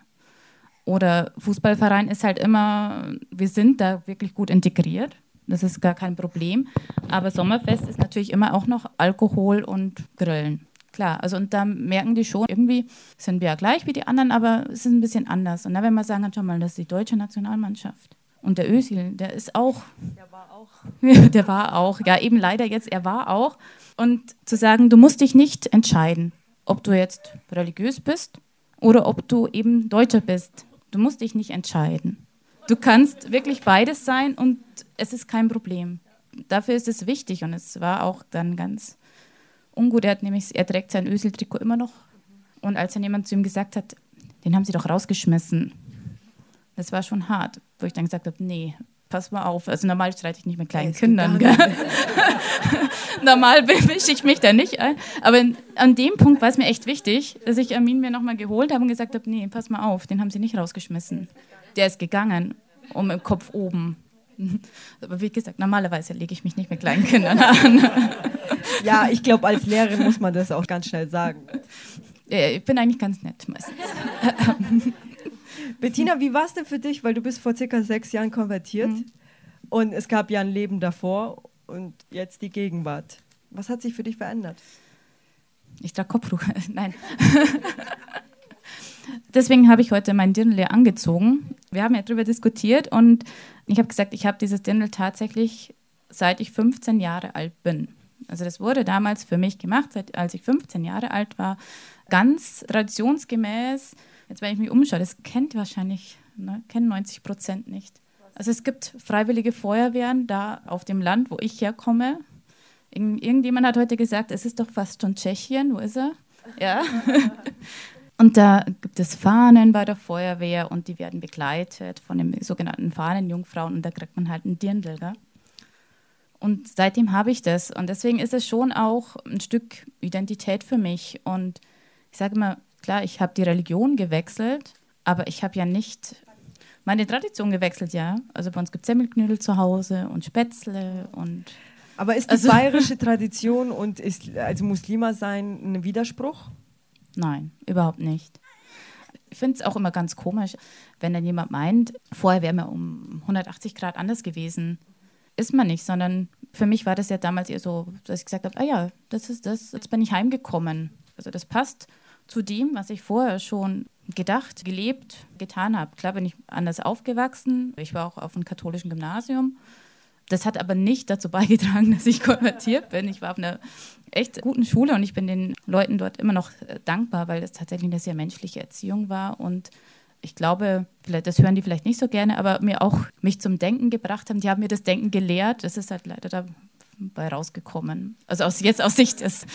Oder Fußballverein ist halt immer, wir sind da wirklich gut integriert. Das ist gar kein Problem. Aber Sommerfest ist natürlich immer auch noch Alkohol und Grillen. Klar, also und da merken die schon, irgendwie sind wir ja gleich wie die anderen, aber es ist ein bisschen anders. Und dann, wenn man sagen kann, schau mal, das ist die deutsche Nationalmannschaft. Und der Özil, der ist auch. Der war auch. der war auch. Ja, eben leider jetzt, er war auch. Und zu sagen, du musst dich nicht entscheiden, ob du jetzt religiös bist oder ob du eben Deutscher bist. Du musst dich nicht entscheiden. Du kannst wirklich beides sein und es ist kein Problem. Dafür ist es wichtig und es war auch dann ganz ungut. Er, hat nämlich, er trägt sein Öseltrikot immer noch. Und als dann jemand zu ihm gesagt hat, den haben sie doch rausgeschmissen, das war schon hart, wo ich dann gesagt habe, nee, pass mal auf. Also normal streite ich nicht mit kleinen ja, Kindern. normal mische ich mich da nicht ein. Aber an dem Punkt war es mir echt wichtig, dass ich Armin mir nochmal geholt habe und gesagt habe, nee, pass mal auf, den haben sie nicht rausgeschmissen. der ist gegangen, um im Kopf oben. Aber wie gesagt, normalerweise lege ich mich nicht mit kleinen Kindern an. Ja, ich glaube, als Lehrerin muss man das auch ganz schnell sagen. Ich bin eigentlich ganz nett meistens. Bettina, wie war es denn für dich? Weil du bist vor circa sechs Jahren konvertiert mhm. und es gab ja ein Leben davor und jetzt die Gegenwart. Was hat sich für dich verändert? Ich trage Kopftuch. Nein. Deswegen habe ich heute mein Dirndl angezogen. Wir haben ja darüber diskutiert und ich habe gesagt, ich habe dieses Dirndl tatsächlich seit ich 15 Jahre alt bin. Also das wurde damals für mich gemacht, seit, als ich 15 Jahre alt war, ganz traditionsgemäß. Jetzt, wenn ich mich umschaue, das kennt wahrscheinlich, ne, kennen 90 Prozent nicht. Also es gibt freiwillige Feuerwehren da auf dem Land, wo ich herkomme. Irgendjemand hat heute gesagt, es ist doch fast schon Tschechien. Wo ist er? Ja. Und da gibt es Fahnen bei der Feuerwehr und die werden begleitet von den sogenannten Fahnenjungfrauen und da kriegt man halt einen Dirndl. Gell? Und seitdem habe ich das und deswegen ist es schon auch ein Stück Identität für mich. Und ich sage immer, klar, ich habe die Religion gewechselt, aber ich habe ja nicht meine Tradition gewechselt, ja. Also bei uns gibt es Semmelknödel zu Hause und Spätzle und aber ist die also, bayerische Tradition und ist also Muslima sein ein Widerspruch? Nein, überhaupt nicht. Ich finde es auch immer ganz komisch, wenn dann jemand meint, vorher wäre man um 180 Grad anders gewesen. Ist man nicht, sondern für mich war das ja damals eher so, dass ich gesagt habe, ah ja, das ist das, jetzt bin ich heimgekommen. Also das passt zu dem, was ich vorher schon gedacht, gelebt, getan habe. Klar bin ich anders aufgewachsen. Ich war auch auf einem katholischen Gymnasium das hat aber nicht dazu beigetragen, dass ich konvertiert bin. Ich war auf einer echt guten Schule und ich bin den Leuten dort immer noch äh, dankbar, weil das tatsächlich eine sehr menschliche Erziehung war und ich glaube, vielleicht, das hören die vielleicht nicht so gerne, aber mir auch mich zum Denken gebracht haben. Die haben mir das Denken gelehrt. Das ist halt leider dabei rausgekommen. Also aus, jetzt aus Sicht des,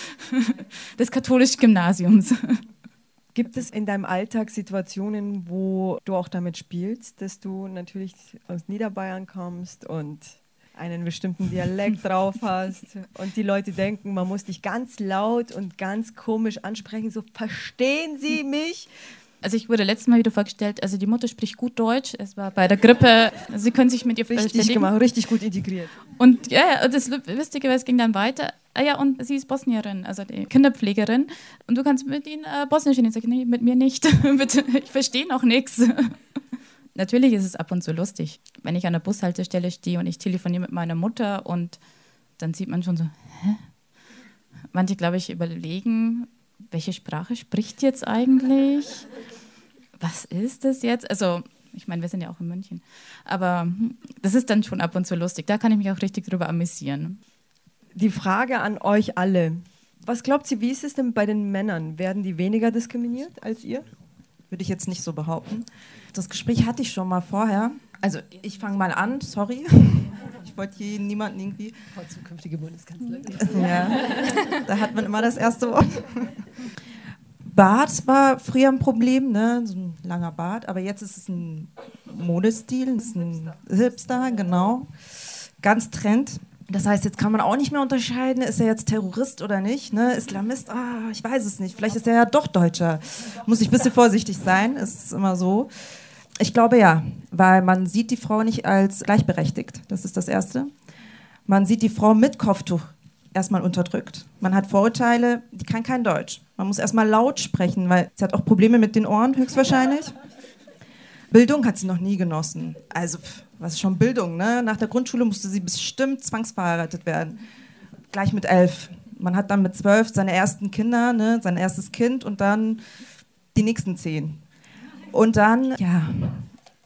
des katholischen Gymnasiums. Gibt es in deinem Alltag Situationen, wo du auch damit spielst, dass du natürlich aus Niederbayern kommst und einen bestimmten Dialekt drauf hast und die Leute denken, man muss dich ganz laut und ganz komisch ansprechen, so verstehen sie mich? Also ich wurde letztes Mal wieder vorgestellt, also die Mutter spricht gut Deutsch, es war bei der Grippe, sie können sich mit ihr Richtig gemacht, richtig gut integriert. Und ja, das Lustige war, es ging dann weiter, ah ja, und sie ist Bosnierin, also die Kinderpflegerin und du kannst mit ihnen äh, Bosnisch reden. Ich sage, nee, mit mir nicht, ich verstehe noch nichts natürlich ist es ab und zu lustig, wenn ich an der Bushaltestelle stehe und ich telefoniere mit meiner Mutter und dann sieht man schon so, hä? Manche, glaube ich, überlegen, welche Sprache spricht jetzt eigentlich? Was ist das jetzt? Also, ich meine, wir sind ja auch in München. Aber das ist dann schon ab und zu lustig. Da kann ich mich auch richtig drüber amüsieren. Die Frage an euch alle. Was glaubt ihr, wie ist es denn bei den Männern? Werden die weniger diskriminiert als ihr? Würde ich jetzt nicht so behaupten. Das Gespräch hatte ich schon mal vorher. Also ich fange mal an, sorry. Ich wollte hier niemanden irgendwie. Frau zukünftige Bundeskanzlerin. Ja, da hat man immer das erste Wort. Bart war früher ein Problem, ne? so ein langer Bart, aber jetzt ist es ein Modestil, ist ein Hipster, genau. Ganz Trend. Das heißt, jetzt kann man auch nicht mehr unterscheiden, ist er jetzt Terrorist oder nicht, ne? Islamist, ah, ich weiß es nicht. Vielleicht ist er ja doch Deutscher. Muss ich ein bisschen vorsichtig sein, ist immer so. Ich glaube ja, weil man sieht die Frau nicht als gleichberechtigt. Das ist das Erste. Man sieht die Frau mit Kopftuch erstmal unterdrückt. Man hat Vorurteile, die kann kein Deutsch. Man muss erstmal laut sprechen, weil sie hat auch Probleme mit den Ohren höchstwahrscheinlich. Bildung hat sie noch nie genossen. Also, was ist schon Bildung, ne? Nach der Grundschule musste sie bestimmt zwangsverheiratet werden. Gleich mit elf. Man hat dann mit zwölf seine ersten Kinder, ne? sein erstes Kind und dann die nächsten zehn. Und dann, ja,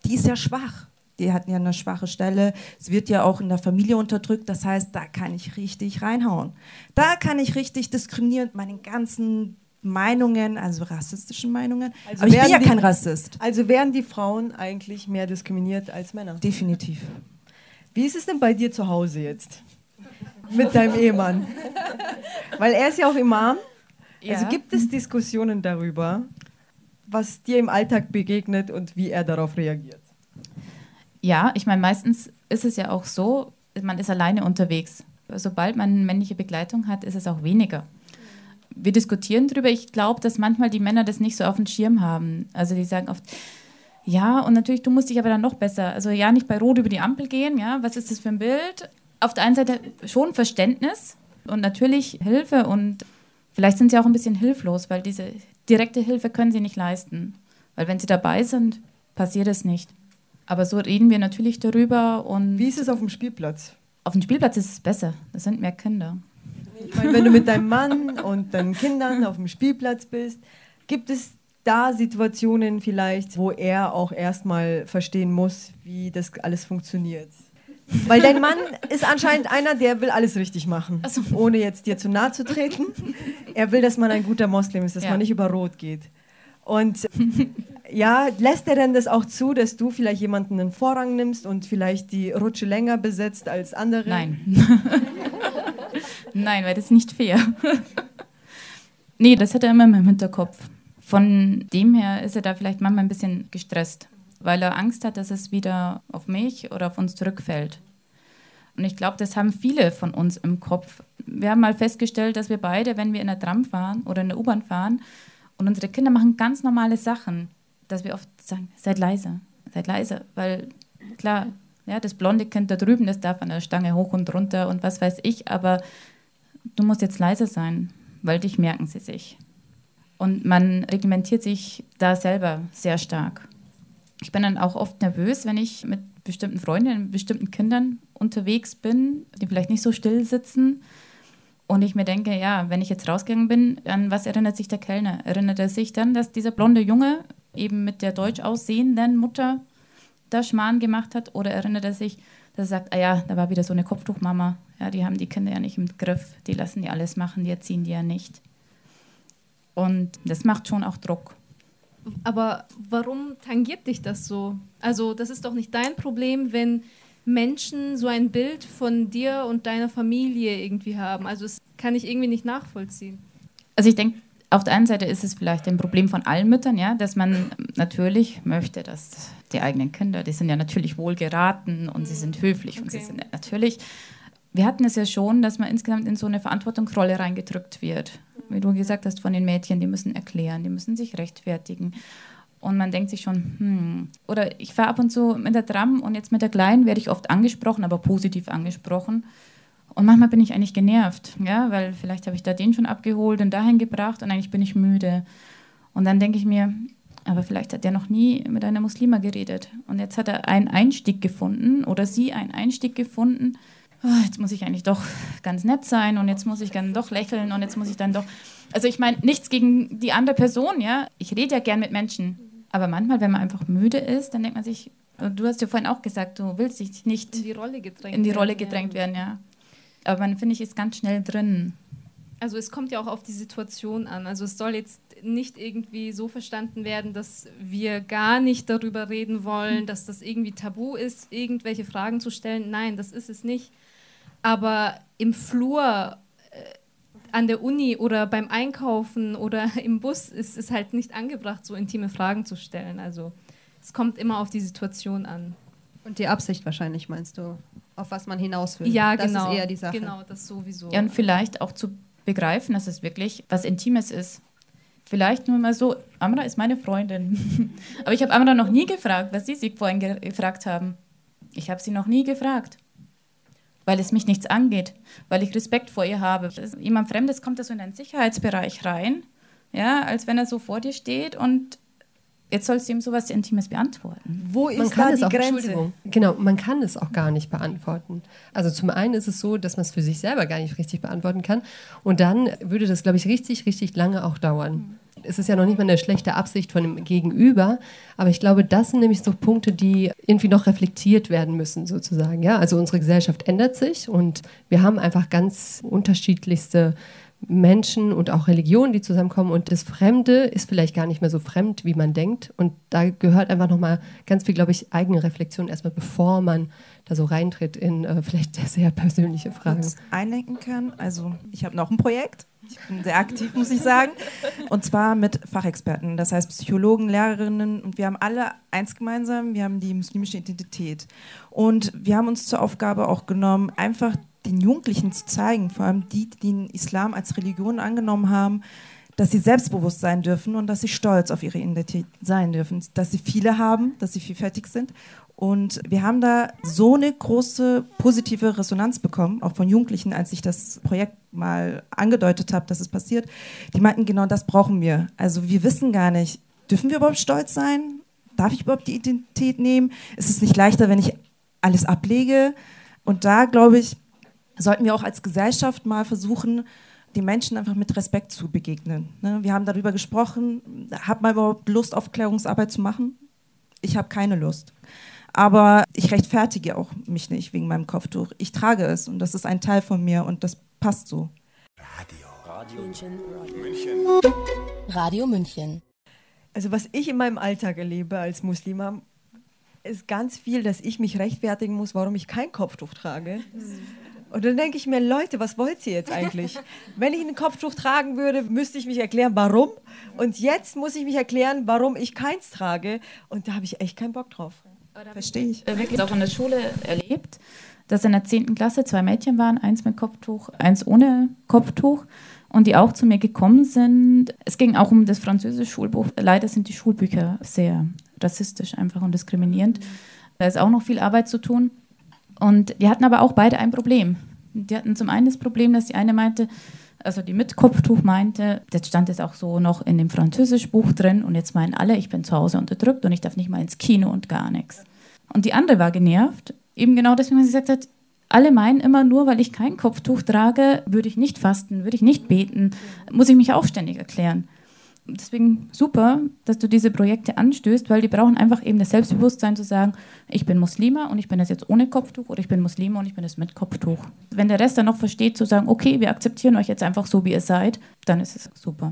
die ist ja schwach. Die hatten ja eine schwache Stelle. Es wird ja auch in der Familie unterdrückt. Das heißt, da kann ich richtig reinhauen. Da kann ich richtig diskriminieren, meine ganzen Meinungen, also rassistischen Meinungen. Also Aber ich bin ja die, kein Rassist. Also werden die Frauen eigentlich mehr diskriminiert als Männer? Definitiv. Wie ist es denn bei dir zu Hause jetzt? Mit deinem Ehemann? Weil er ist ja auch Imam. Ja. Also gibt es Diskussionen darüber, was dir im Alltag begegnet und wie er darauf reagiert. Ja, ich meine, meistens ist es ja auch so, man ist alleine unterwegs. Sobald man männliche Begleitung hat, ist es auch weniger. Wir diskutieren darüber. Ich glaube, dass manchmal die Männer das nicht so auf dem Schirm haben. Also die sagen oft, Ja, und natürlich, du musst dich aber dann noch besser, also ja, nicht bei Rot über die Ampel gehen, ja, was ist das für ein Bild? Auf der einen Seite schon Verständnis und natürlich Hilfe und vielleicht sind sie auch ein bisschen hilflos, weil diese direkte Hilfe können sie nicht leisten. Weil wenn sie dabei sind, passiert es nicht. Aber so reden wir natürlich darüber und. Wie ist es auf dem Spielplatz? Auf dem Spielplatz ist es besser. Das sind mehr Kinder. Ich meine, wenn du mit deinem Mann und deinen Kindern auf dem Spielplatz bist, gibt es da Situationen vielleicht, wo er auch erstmal verstehen muss, wie das alles funktioniert? Weil dein Mann ist anscheinend einer, der will alles richtig machen, so. ohne jetzt dir zu nahe zu treten. Er will, dass man ein guter Moslem ist, dass ja. man nicht über Rot geht. Und ja, lässt er denn das auch zu, dass du vielleicht jemanden einen Vorrang nimmst und vielleicht die Rutsche länger besetzt als andere? Nein. Nein, weil das ist nicht fair. nee, das hat er immer im Hinterkopf. Von dem her ist er da vielleicht manchmal ein bisschen gestresst, weil er Angst hat, dass es wieder auf mich oder auf uns zurückfällt. Und ich glaube, das haben viele von uns im Kopf. Wir haben mal festgestellt, dass wir beide, wenn wir in der Tram fahren oder in der U-Bahn fahren und unsere Kinder machen ganz normale Sachen, dass wir oft sagen, seid leise, seid leise, weil klar, ja, das blonde Kind da drüben, das darf an der Stange hoch und runter und was weiß ich, aber du musst jetzt leise sein, weil dich merken sie sich. Und man reglementiert sich da selber sehr stark. Ich bin dann auch oft nervös, wenn ich mit bestimmten Freundinnen, bestimmten Kindern unterwegs bin, die vielleicht nicht so still sitzen. Und ich mir denke, ja, wenn ich jetzt rausgegangen bin, an was erinnert sich der Kellner? Erinnert er sich dann, dass dieser blonde Junge eben mit der deutsch aussehenden Mutter da Schmarrn gemacht hat? Oder erinnert er sich, dass er sagt, ah ja, da war wieder so eine Kopftuchmama. Ja, die haben die Kinder ja nicht im Griff, die lassen die alles machen, die erziehen die ja nicht. Und das macht schon auch Druck. Aber warum tangiert dich das so? Also das ist doch nicht dein Problem, wenn Menschen so ein Bild von dir und deiner Familie irgendwie haben. Also das kann ich irgendwie nicht nachvollziehen. Also ich denke, auf der einen Seite ist es vielleicht ein Problem von allen Müttern, ja, dass man natürlich möchte, dass die eigenen Kinder, die sind ja natürlich wohl geraten und mhm. sie sind höflich okay. und sie sind natürlich. Wir hatten es ja schon, dass man insgesamt in so eine Verantwortungsrolle reingedrückt wird wie du gesagt hast, von den Mädchen, die müssen erklären, die müssen sich rechtfertigen. Und man denkt sich schon, hm, oder ich fahre ab und zu mit der Tram und jetzt mit der Kleinen werde ich oft angesprochen, aber positiv angesprochen. Und manchmal bin ich eigentlich genervt, ja, weil vielleicht habe ich da den schon abgeholt und dahin gebracht und eigentlich bin ich müde. Und dann denke ich mir, aber vielleicht hat der noch nie mit einer Muslima geredet. Und jetzt hat er einen Einstieg gefunden oder sie einen Einstieg gefunden, oh, jetzt muss ich eigentlich doch ganz nett sein und jetzt muss ich dann doch lächeln und jetzt muss ich dann doch. Also ich meine, nichts gegen die andere Person, ja. Ich rede ja gern mit Menschen. Aber manchmal, wenn man einfach müde ist, dann denkt man sich, du hast ja vorhin auch gesagt, du willst dich nicht in die Rolle gedrängt, in die Rolle gedrängt werden, werden, ja. Aber man, finde ich, ist ganz schnell drin. Also es kommt ja auch auf die Situation an. Also es soll jetzt nicht irgendwie so verstanden werden, dass wir gar nicht darüber reden wollen, dass das irgendwie tabu ist, irgendwelche Fragen zu stellen. Nein, das ist es nicht. Aber im Flur äh, an der Uni oder beim Einkaufen oder im Bus ist es halt nicht angebracht, so intime Fragen zu stellen. Also es kommt immer auf die Situation an. Und die Absicht wahrscheinlich, meinst du, auf was man hinaus will. Ja, das genau. ist eher die Sache. Genau, das sowieso. Ja, und vielleicht auch zu begreifen, dass es wirklich was Intimes ist. Vielleicht nur mal so, Amra ist meine Freundin. Aber ich habe Amra noch nie gefragt, was Sie sich vorhin gefragt haben. Ich habe sie noch nie gefragt weil es mich nichts angeht, weil ich Respekt vor ihr habe. Jemand Fremdes kommt da so in einen Sicherheitsbereich rein, ja, als wenn er so vor dir steht und jetzt sollst du ihm sowas Intimes beantworten. Wo ist man kann da es die auch, Grenze? Genau, man kann es auch gar nicht beantworten. Also zum einen ist es so, dass man es für sich selber gar nicht richtig beantworten kann und dann würde das, glaube ich, richtig, richtig lange auch dauern. Mhm es ist ja noch nicht mal eine schlechte Absicht von dem Gegenüber, aber ich glaube, das sind nämlich so Punkte, die irgendwie noch reflektiert werden müssen, sozusagen. Ja? Also unsere Gesellschaft ändert sich und wir haben einfach ganz unterschiedlichste Menschen und auch Religionen, die zusammenkommen. Und das Fremde ist vielleicht gar nicht mehr so fremd, wie man denkt. Und da gehört einfach nochmal ganz viel, glaube ich, eigene Reflexion erstmal, bevor man da so reintritt in äh, vielleicht sehr persönliche Fragen. Einlenken kann, also ich habe noch ein Projekt, ich bin sehr aktiv, muss ich sagen. Und zwar mit Fachexperten, das heißt Psychologen, Lehrerinnen. Und wir haben alle eins gemeinsam, wir haben die muslimische Identität. Und wir haben uns zur Aufgabe auch genommen, einfach den Jugendlichen zu zeigen, vor allem die, die den Islam als Religion angenommen haben, dass sie selbstbewusst sein dürfen und dass sie stolz auf ihre Identität sein dürfen, dass sie viele haben, dass sie vielfältig sind. Und wir haben da so eine große positive Resonanz bekommen, auch von Jugendlichen, als ich das Projekt mal angedeutet habe, dass es passiert. Die meinten, genau das brauchen wir. Also wir wissen gar nicht, dürfen wir überhaupt stolz sein? Darf ich überhaupt die Identität nehmen? Ist es nicht leichter, wenn ich alles ablege? Und da, glaube ich, sollten wir auch als Gesellschaft mal versuchen, den Menschen einfach mit Respekt zu begegnen. Ne? Wir haben darüber gesprochen, hat man überhaupt Lust, Aufklärungsarbeit zu machen? Ich habe keine Lust. Aber ich rechtfertige auch mich nicht wegen meinem Kopftuch. Ich trage es und das ist ein Teil von mir und das passt so. Radio. Radio München. Radio München. Radio München. Also was ich in meinem Alltag erlebe als Muslima, ist ganz viel, dass ich mich rechtfertigen muss, warum ich kein Kopftuch trage. Und dann denke ich mir, Leute, was wollt ihr jetzt eigentlich? Wenn ich ein Kopftuch tragen würde, müsste ich mich erklären, warum. Und jetzt muss ich mich erklären, warum ich keins trage. Und da habe ich echt keinen Bock drauf. Verstehe ich. Wirklich auch in der Schule erlebt, dass in der 10. Klasse zwei Mädchen waren, eins mit Kopftuch, eins ohne Kopftuch. Und die auch zu mir gekommen sind. Es ging auch um das französische Schulbuch. Leider sind die Schulbücher sehr rassistisch einfach und diskriminierend. Da ist auch noch viel Arbeit zu tun. Und die hatten aber auch beide ein Problem. Die hatten zum einen das Problem, dass die eine meinte, also die mit Kopftuch meinte, das stand jetzt auch so noch in dem Französischbuch drin und jetzt meinen alle, ich bin zu Hause unterdrückt und ich darf nicht mal ins Kino und gar nichts. Und die andere war genervt, eben genau deswegen, weil sie gesagt hat, alle meinen immer nur, weil ich kein Kopftuch trage, würde ich nicht fasten, würde ich nicht beten, muss ich mich auch ständig erklären deswegen super, dass du diese Projekte anstößt, weil die brauchen einfach eben das Selbstbewusstsein zu sagen, ich bin Muslima und ich bin das jetzt ohne Kopftuch oder ich bin Muslima und ich bin das mit Kopftuch. Wenn der Rest dann noch versteht, zu sagen, okay, wir akzeptieren euch jetzt einfach so, wie ihr seid, dann ist es super.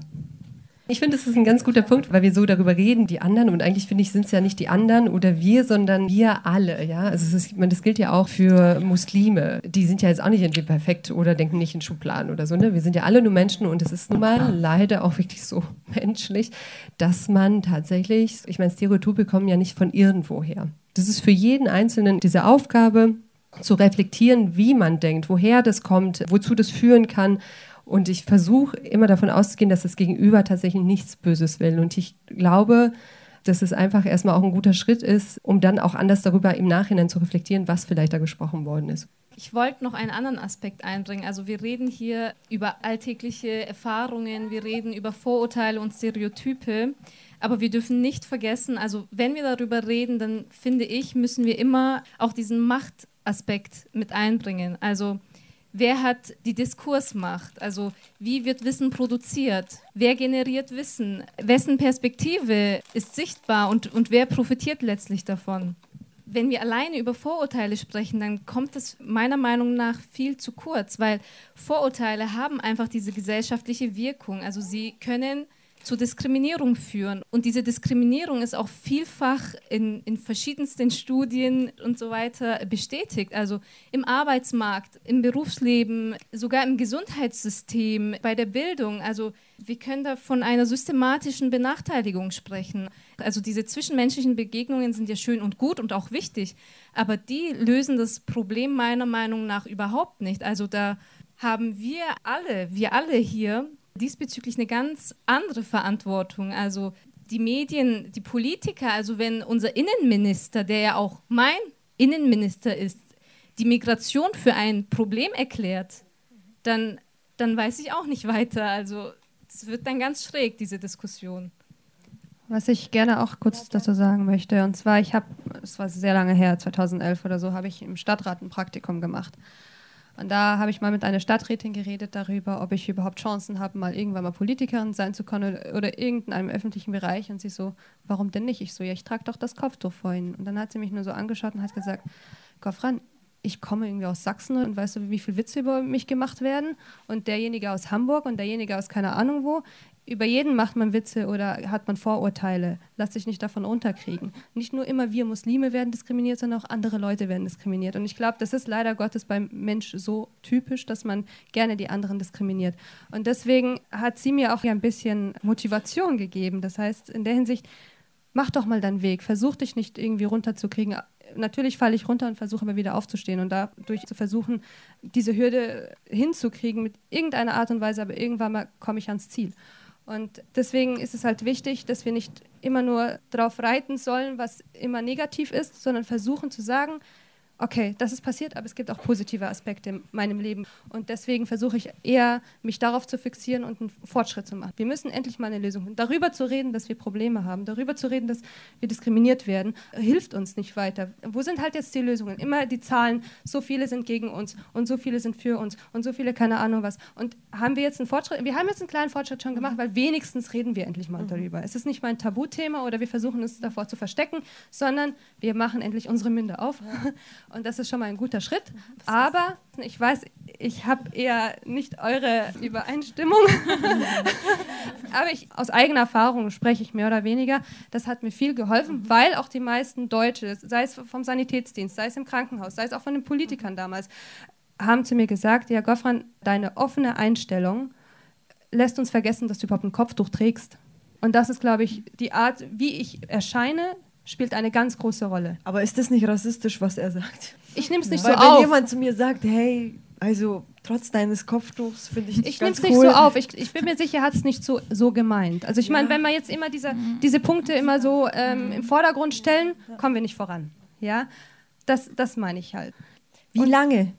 Ich finde, das ist ein ganz guter Punkt, weil wir so darüber reden, die anderen. Und eigentlich finde ich, sind es ja nicht die anderen oder wir, sondern wir alle. Ja? Also ist, das gilt ja auch für Muslime. Die sind ja jetzt auch nicht irgendwie perfekt oder denken nicht in Schubladen oder so. Ne? Wir sind ja alle nur Menschen und es ist nun mal leider auch wirklich so menschlich, dass man tatsächlich, ich meine, Stereotype kommen ja nicht von irgendwoher. Das ist für jeden Einzelnen diese Aufgabe, zu reflektieren, wie man denkt, woher das kommt, wozu das führen kann und ich versuche immer davon auszugehen, dass das Gegenüber tatsächlich nichts Böses will. Und ich glaube, dass es einfach erstmal auch ein guter Schritt ist, um dann auch anders darüber im Nachhinein zu reflektieren, was vielleicht da gesprochen worden ist. Ich wollte noch einen anderen Aspekt einbringen. Also wir reden hier über alltägliche Erfahrungen, wir reden über Vorurteile und Stereotype, aber wir dürfen nicht vergessen, also wenn wir darüber reden, dann finde ich, müssen wir immer auch diesen Machtaspekt mit einbringen. Also Wer hat die Diskursmacht? Also wie wird Wissen produziert? Wer generiert Wissen? Wessen Perspektive ist sichtbar und, und wer profitiert letztlich davon? Wenn wir alleine über Vorurteile sprechen, dann kommt es meiner Meinung nach viel zu kurz, weil Vorurteile haben einfach diese gesellschaftliche Wirkung. Also sie können zu Diskriminierung führen. Und diese Diskriminierung ist auch vielfach in, in verschiedensten Studien und so weiter bestätigt. Also im Arbeitsmarkt, im Berufsleben, sogar im Gesundheitssystem, bei der Bildung. Also wir können da von einer systematischen Benachteiligung sprechen. Also diese zwischenmenschlichen Begegnungen sind ja schön und gut und auch wichtig, aber die lösen das Problem meiner Meinung nach überhaupt nicht. Also da haben wir alle, wir alle hier diesbezüglich eine ganz andere Verantwortung. Also die Medien, die Politiker, also wenn unser Innenminister, der ja auch mein Innenminister ist, die Migration für ein Problem erklärt, dann, dann weiß ich auch nicht weiter. Also es wird dann ganz schräg, diese Diskussion. Was ich gerne auch kurz dazu sagen möchte, und zwar, ich habe, es war sehr lange her, 2011 oder so, habe ich im Stadtrat ein Praktikum gemacht. Und da habe ich mal mit einer Stadträtin geredet darüber, ob ich überhaupt Chancen habe, mal irgendwann mal Politikerin sein zu können oder, irgendeinem öffentlichen Bereich. Und sie so, warum denn nicht? Ich so, ja, ich trage doch das Kopftuch vorhin. Und dann hat sie mich nur so angeschaut und hat gesagt, Goffran, ich komme irgendwie aus Sachsen und weißt du, wie viele Witze über mich gemacht werden? Und derjenige aus Hamburg und derjenige aus keine Ahnung wo über jeden macht man Witze oder hat man Vorurteile. Lass dich nicht davon unterkriegen. Nicht nur immer wir Muslime werden diskriminiert, sondern auch andere Leute werden diskriminiert. Und ich glaube, das ist leider Gottes beim Mensch so typisch, dass man gerne die anderen diskriminiert. Und deswegen hat sie mir auch ein bisschen Motivation gegeben. Das heißt, in der Hinsicht, mach doch mal deinen Weg. Versuch dich nicht irgendwie runterzukriegen. Natürlich falle ich runter und versuche aber wieder aufzustehen und dadurch zu versuchen, diese Hürde hinzukriegen mit irgendeiner Art und Weise, aber irgendwann mal komme ich ans Ziel. Und deswegen ist es halt wichtig, dass wir nicht immer nur darauf reiten sollen, was immer negativ ist, sondern versuchen zu sagen, okay, das ist passiert, aber es gibt auch positive Aspekte in meinem Leben. Und deswegen versuche ich eher, mich darauf zu fixieren und einen Fortschritt zu machen. Wir müssen endlich mal eine Lösung finden. Darüber zu reden, dass wir Probleme haben, darüber zu reden, dass wir diskriminiert werden, hilft uns nicht weiter. Wo sind halt jetzt die Lösungen? Immer die Zahlen, so viele sind gegen uns und so viele sind für uns und so viele keine Ahnung was. Und haben wir jetzt einen Fortschritt? Wir haben jetzt einen kleinen Fortschritt schon gemacht, weil wenigstens reden wir endlich mal mhm. darüber. Es ist nicht mal ein Tabuthema oder wir versuchen es davor zu verstecken, sondern wir machen endlich unsere Münde auf. Ja. Und das ist schon mal ein guter Schritt. Aber ich weiß, ich habe eher nicht eure Übereinstimmung. Aber ich, aus eigener Erfahrung spreche ich mehr oder weniger. Das hat mir viel geholfen, weil auch die meisten Deutsche, sei es vom Sanitätsdienst, sei es im Krankenhaus, sei es auch von den Politikern damals, haben zu mir gesagt, ja Goffran, deine offene Einstellung lässt uns vergessen, dass du überhaupt ein Kopftuch trägst. Und das ist, glaube ich, die Art, wie ich erscheine, spielt eine ganz große Rolle. Aber ist das nicht rassistisch, was er sagt? Ich nehme es nicht Weil so wenn auf. Wenn jemand zu mir sagt, hey, also trotz deines Kopftuchs finde ich Ich nehme es nicht so auf. Ich, ich, bin mir sicher, er hat es nicht so, so gemeint. Also ich ja. meine, wenn wir jetzt immer diese, diese Punkte immer so ähm, im Vordergrund stellen, kommen wir nicht voran. Ja, das, das meine ich halt. Wie Und lange?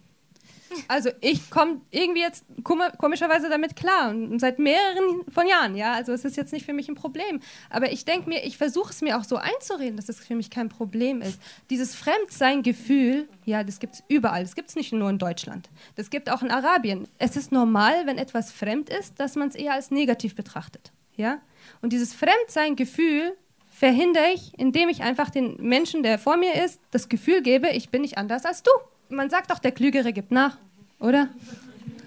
Also ich komme irgendwie jetzt komischerweise damit klar und seit mehreren von Jahren, ja. Also es ist jetzt nicht für mich ein Problem. Aber ich denke mir, ich versuche es mir auch so einzureden, dass es für mich kein Problem ist. Dieses Fremdsein-Gefühl, ja, das gibt es überall. Das gibt es nicht nur in Deutschland. Das gibt auch in Arabien. Es ist normal, wenn etwas fremd ist, dass man es eher als negativ betrachtet, ja. Und dieses Fremdsein-Gefühl verhindere ich, indem ich einfach den Menschen, der vor mir ist, das Gefühl gebe, ich bin nicht anders als du. Man sagt doch, der Klügere gibt nach oder?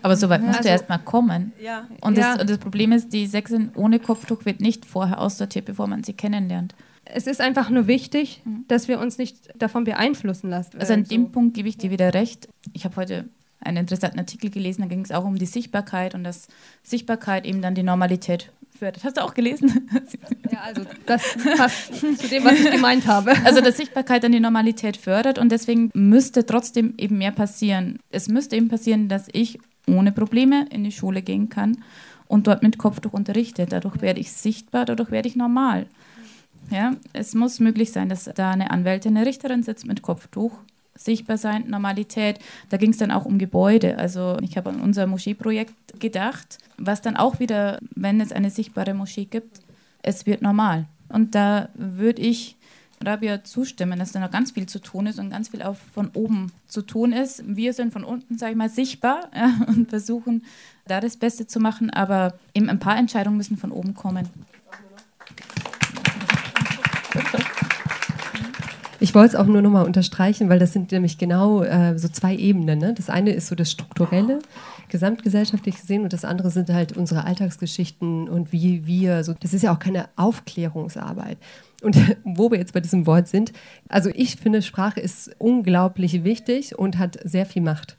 Aber so weit musst also, du erst mal kommen. Ja. Und, das, ja. und das Problem ist, die Sechsin ohne Kopftuch wird nicht vorher aussortiert, bevor man sie kennenlernt. Es ist einfach nur wichtig, mhm. dass wir uns nicht davon beeinflussen lassen. Also an so. dem Punkt gebe ich dir wieder recht. Ich habe heute einen interessanten Artikel gelesen, da ging es auch um die Sichtbarkeit und dass Sichtbarkeit eben dann die Normalität fördert. Hast du auch gelesen? Ja, also das passt zu dem, was ich gemeint habe. Also dass Sichtbarkeit dann die Normalität fördert und deswegen müsste trotzdem eben mehr passieren. Es müsste eben passieren, dass ich ohne Probleme in die Schule gehen kann und dort mit Kopftuch unterrichte. Dadurch werde ich sichtbar, dadurch werde ich normal. Ja, es muss möglich sein, dass da eine Anwältin, eine Richterin sitzt mit Kopftuch sichtbar sein, Normalität. Da ging es dann auch um Gebäude. Also ich habe an unser Moscheeprojekt gedacht, was dann auch wieder, wenn es eine sichtbare Moschee gibt, es wird normal. Und da würde ich Rabia zustimmen, dass da noch ganz viel zu tun ist und ganz viel auch von oben zu tun ist. Wir sind von unten, sage ich mal, sichtbar ja, und versuchen da das Beste zu machen, aber eben ein paar Entscheidungen müssen von oben kommen. Ich wollte es auch nur nochmal unterstreichen, weil das sind nämlich genau äh, so zwei Ebenen. Ne? Das eine ist so das Strukturelle, gesamtgesellschaftlich gesehen, und das andere sind halt unsere Alltagsgeschichten und wie wir so. Das ist ja auch keine Aufklärungsarbeit. Und wo wir jetzt bei diesem Wort sind, also ich finde, Sprache ist unglaublich wichtig und hat sehr viel Macht.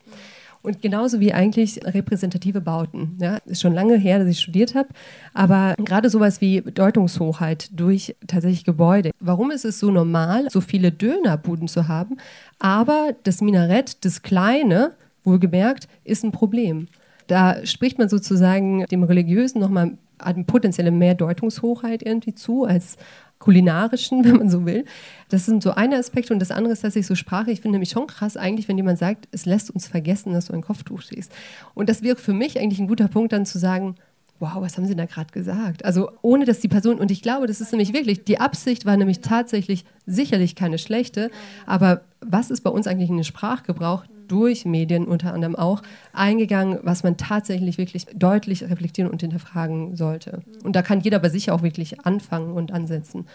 Und genauso wie eigentlich repräsentative Bauten. Ja, ist schon lange her, dass ich studiert habe, aber gerade sowas wie Bedeutungshochheit durch tatsächlich Gebäude. Warum ist es so normal, so viele Dönerbuden zu haben, aber das Minarett, das kleine, wohlgemerkt, ist ein Problem. Da spricht man sozusagen dem Religiösen nochmal eine potenzielle Mehrdeutungshochheit irgendwie zu als kulinarischen, wenn man so will. Das sind so eine Aspekte und das andere ist, dass ich so Sprache, ich finde nämlich schon krass eigentlich, wenn jemand sagt, es lässt uns vergessen, dass du ein Kopftuch stehst. Und das wäre für mich eigentlich ein guter Punkt dann zu sagen, wow, was haben Sie da gerade gesagt? Also ohne dass die Person, und ich glaube, das ist nämlich wirklich, die Absicht war nämlich tatsächlich sicherlich keine schlechte, aber was ist bei uns eigentlich in den Sprachgebrauch durch Medien unter anderem auch eingegangen, was man tatsächlich wirklich deutlich reflektieren und hinterfragen sollte. Und da kann jeder bei sich auch wirklich anfangen und ansetzen.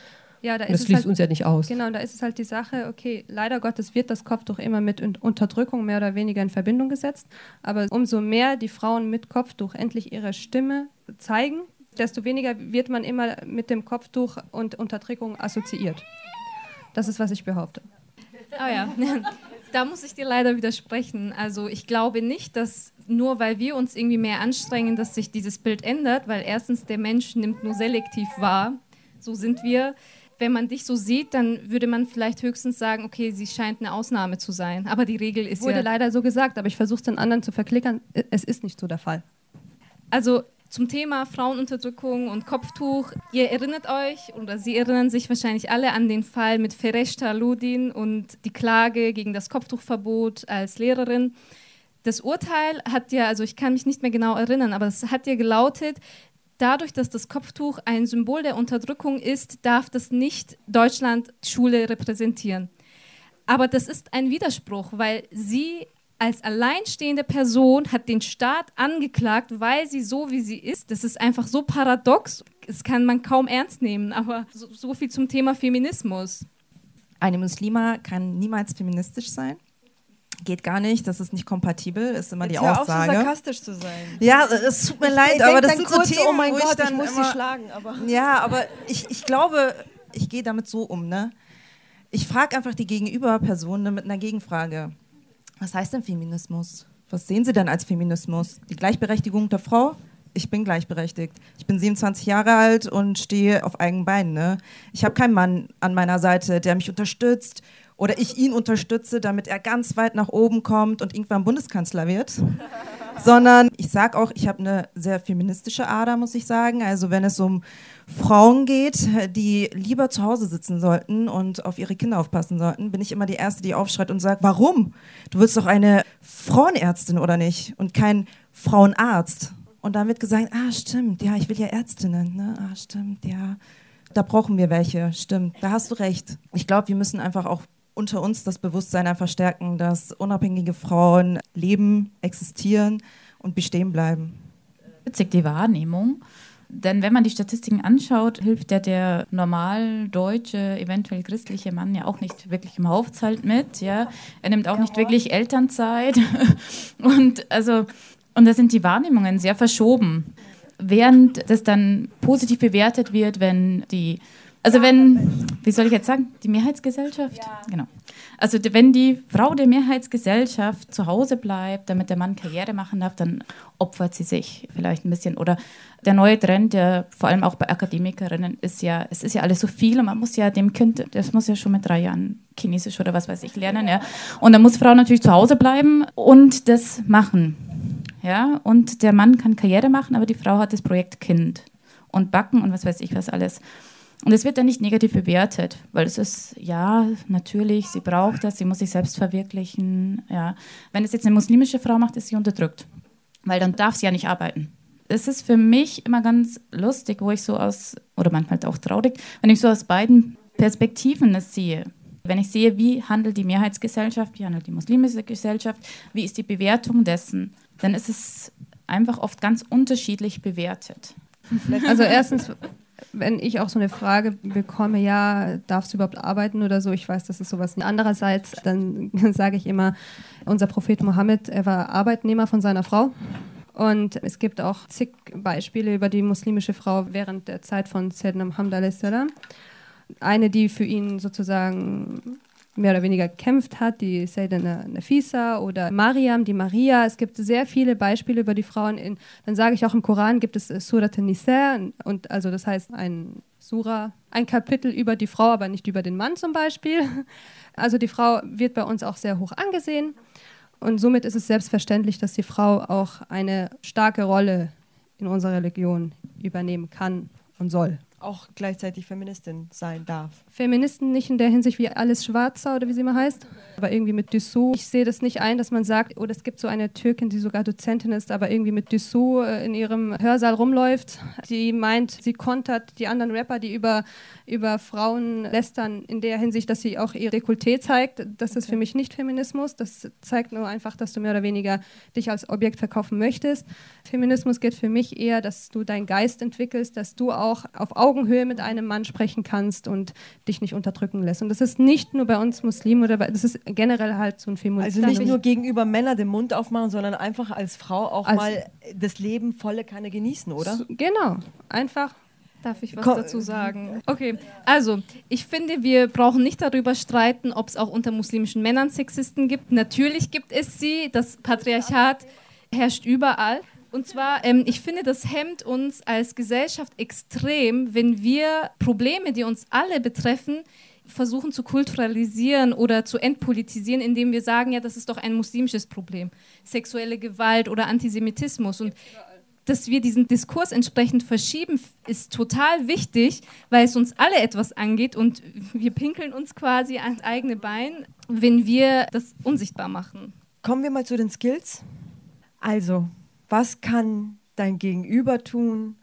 Ja, da das schließt halt, uns ja nicht aus. Genau, da ist es halt die Sache, okay, leider Gottes wird das Kopftuch immer mit Unterdrückung mehr oder weniger in Verbindung gesetzt. Aber umso mehr die Frauen mit Kopftuch endlich ihre Stimme zeigen, desto weniger wird man immer mit dem Kopftuch und Unterdrückung assoziiert. Das ist, was ich behaupte. Oh ja, da muss ich dir leider widersprechen. Also ich glaube nicht, dass nur weil wir uns irgendwie mehr anstrengen, dass sich dieses Bild ändert, weil erstens der Mensch nimmt nur selektiv wahr. So sind wir. Wenn man dich so sieht, dann würde man vielleicht höchstens sagen, okay, sie scheint eine Ausnahme zu sein. Aber die Regel ist Wurde ja... leider so gesagt, aber ich versuche es den anderen zu verklickern. Es ist nicht so der Fall. Also Zum Thema Frauenunterdrückung und Kopftuch. Ihr erinnert euch oder Sie erinnern sich wahrscheinlich alle an den Fall mit Fereshta Ludin und die Klage gegen das Kopftuchverbot als Lehrerin. Das Urteil hat ja, also ich kann mich nicht mehr genau erinnern, aber es hat ja gelautet, dadurch, dass das Kopftuch ein Symbol der Unterdrückung ist, darf das nicht Deutschland Schule repräsentieren. Aber das ist ein Widerspruch, weil sie als alleinstehende Person hat den Staat angeklagt, weil sie so wie sie ist. Das ist einfach so paradox. Das kann man kaum ernst nehmen. Aber so, so viel zum Thema Feminismus. Eine Muslima kann niemals feministisch sein. Geht gar nicht, das ist nicht kompatibel, ist immer Jetzt die Aussage. Auch so sarkastisch zu sein. Ja, es tut mir ich leid, aber das sind kurz, so Themen, oh mein Gott, ich, ich muss immer, sie schlagen. Aber ja, aber ich, ich glaube, ich gehe damit so um. Ne? Ich frage einfach die Gegenüberperson mit einer Gegenfrage. Was heißt denn Feminismus? Was sehen Sie denn als Feminismus? Die Gleichberechtigung der Frau? Ich bin gleichberechtigt. Ich bin 27 Jahre alt und stehe auf eigenen Beinen. Ne? Ich habe keinen Mann an meiner Seite, der mich unterstützt oder ich ihn unterstütze, damit er ganz weit nach oben kommt und irgendwann Bundeskanzler wird. Sondern ich sage auch, ich habe eine sehr feministische Ader, muss ich sagen. Also wenn es um Frauen geht, die lieber zu Hause sitzen sollten und auf ihre Kinder aufpassen sollten, bin ich immer die Erste, die aufschreit und sagt, warum? Du willst doch eine Frauenärztin oder nicht und kein Frauenarzt. Und dann wird gesagt, ah stimmt, ja, ich will ja Ärztinnen. Ne? Ah stimmt, ja. Da brauchen wir welche, stimmt. Da hast du recht. Ich glaube, wir müssen einfach auch unter uns das Bewusstsein einfach stärken, dass unabhängige Frauen leben, existieren und bestehen bleiben. Witzig, die Wahrnehmung. Denn wenn man die Statistiken anschaut, hilft ja der normal deutsche, eventuell christliche Mann ja auch nicht wirklich im Haushalt mit. Ja? Er nimmt auch nicht wirklich Elternzeit. Und also, und da sind die Wahrnehmungen sehr verschoben. Während das dann positiv bewertet wird, wenn die also wenn, wie soll ich jetzt sagen, die Mehrheitsgesellschaft? Ja. Genau. Also wenn die Frau der Mehrheitsgesellschaft zu Hause bleibt, damit der Mann Karriere machen darf, dann opfert sie sich vielleicht ein bisschen. Oder der neue Trend, der vor allem auch bei Akademikerinnen ist ja, es ist ja alles so viel und man muss ja dem Kind, das muss ja schon mit drei Jahren Chinesisch oder was weiß ich lernen, ja. Und dann muss Frau natürlich zu Hause bleiben und das machen. Ja, und der Mann kann Karriere machen, aber die Frau hat das Projekt Kind und Backen und was weiß ich was alles. Und es wird dann nicht negativ bewertet, weil es ist, ja, natürlich, sie braucht das, sie muss sich selbst verwirklichen. Ja. Wenn es jetzt eine muslimische Frau macht, ist sie unterdrückt, weil dann darf sie ja nicht arbeiten. Es ist für mich immer ganz lustig, wo ich so aus, oder manchmal auch traurig, wenn ich so aus beiden Perspektiven das sehe. Wenn ich sehe, wie handelt die Mehrheitsgesellschaft, wie handelt die muslimische Gesellschaft, wie ist die Bewertung dessen, dann ist es einfach oft ganz unterschiedlich bewertet. Also erstens, wenn ich auch so eine Frage bekomme, ja, darfst du überhaupt arbeiten oder so, ich weiß, das ist sowas. Andererseits, dann sage ich immer, unser Prophet Mohammed, er war Arbeitnehmer von seiner Frau. Und es gibt auch zig Beispiele über die muslimische Frau während der Zeit von Sayyidina Muhammad. Eine, die für ihn sozusagen mehr oder weniger gekämpft hat, die Sayyidina Nafisa oder Mariam, die Maria. Es gibt sehr viele Beispiele über die Frauen. In, dann sage ich auch im Koran gibt es Surat Nisa und also das heißt ein Sura, ein Kapitel über die Frau, aber nicht über den Mann zum Beispiel. Also die Frau wird bei uns auch sehr hoch angesehen und somit ist es selbstverständlich, dass die Frau auch eine starke Rolle in unserer Religion übernehmen kann und soll auch gleichzeitig Feministin sein darf. Feministen nicht in der Hinsicht wie alles Schwarzer oder wie sie immer heißt, aber irgendwie mit Dessous. Ich sehe das nicht ein, dass man sagt, oh, es gibt so eine Türkin, die sogar Dozentin ist, aber irgendwie mit Dessous äh, in ihrem Hörsaal rumläuft. Die meint, sie kontert die anderen Rapper, die über, über Frauen lästern, in der Hinsicht, dass sie auch ihr Dekolleté zeigt. Das okay. ist für mich nicht Feminismus. Das zeigt nur einfach, dass du mehr oder weniger dich als Objekt verkaufen möchtest. Feminismus geht für mich eher, dass du deinen Geist entwickelst, dass du auch auf Augen Augenhöhe mit einem Mann sprechen kannst und dich nicht unterdrücken lässt. Und das ist nicht nur bei uns Muslimen oder bei, das ist generell halt so ein Feminismus. Also nicht nur gegenüber Männern den Mund aufmachen, sondern einfach als Frau auch als mal das Leben volle Kanne genießen, oder? Genau, einfach Darf ich was dazu sagen? Okay, also ich finde, wir brauchen nicht darüber streiten, ob es auch unter muslimischen Männern Sexisten gibt. Natürlich gibt es sie. Das Patriarchat herrscht überall. Und zwar, ähm, ich finde, das hemmt uns als Gesellschaft extrem, wenn wir Probleme, die uns alle betreffen, versuchen zu kulturalisieren oder zu entpolitisieren, indem wir sagen, ja, das ist doch ein muslimisches Problem. Sexuelle Gewalt oder Antisemitismus. Und dass wir diesen Diskurs entsprechend verschieben, ist total wichtig, weil es uns alle etwas angeht und wir pinkeln uns quasi ans eigene Bein, wenn wir das unsichtbar machen. Kommen wir mal zu den Skills. Also, was kann dein Gegenüber tun,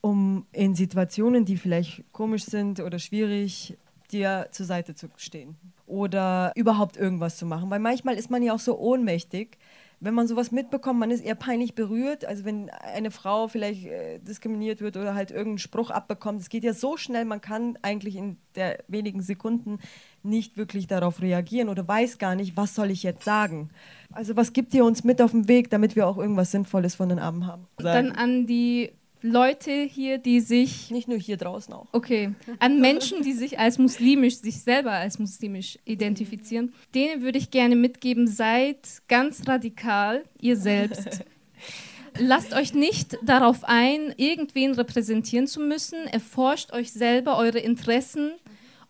um in Situationen, die vielleicht komisch sind oder schwierig, dir zur Seite zu stehen oder überhaupt irgendwas zu machen? Weil manchmal ist man ja auch so ohnmächtig, wenn man sowas mitbekommt, man ist eher peinlich berührt. Also wenn eine Frau vielleicht äh, diskriminiert wird oder halt irgendeinen Spruch abbekommt, es geht ja so schnell, man kann eigentlich in der wenigen Sekunden nicht wirklich darauf reagieren oder weiß gar nicht, was soll ich jetzt sagen. Also was gibt ihr uns mit auf den Weg, damit wir auch irgendwas Sinnvolles von den Abend haben? Dann an die Leute hier, die sich. Nicht nur hier draußen auch. Okay. An Menschen, die sich als muslimisch, sich selber als muslimisch identifizieren. Denen würde ich gerne mitgeben, seid ganz radikal ihr selbst. Lasst euch nicht darauf ein, irgendwen repräsentieren zu müssen. Erforscht euch selber eure Interessen,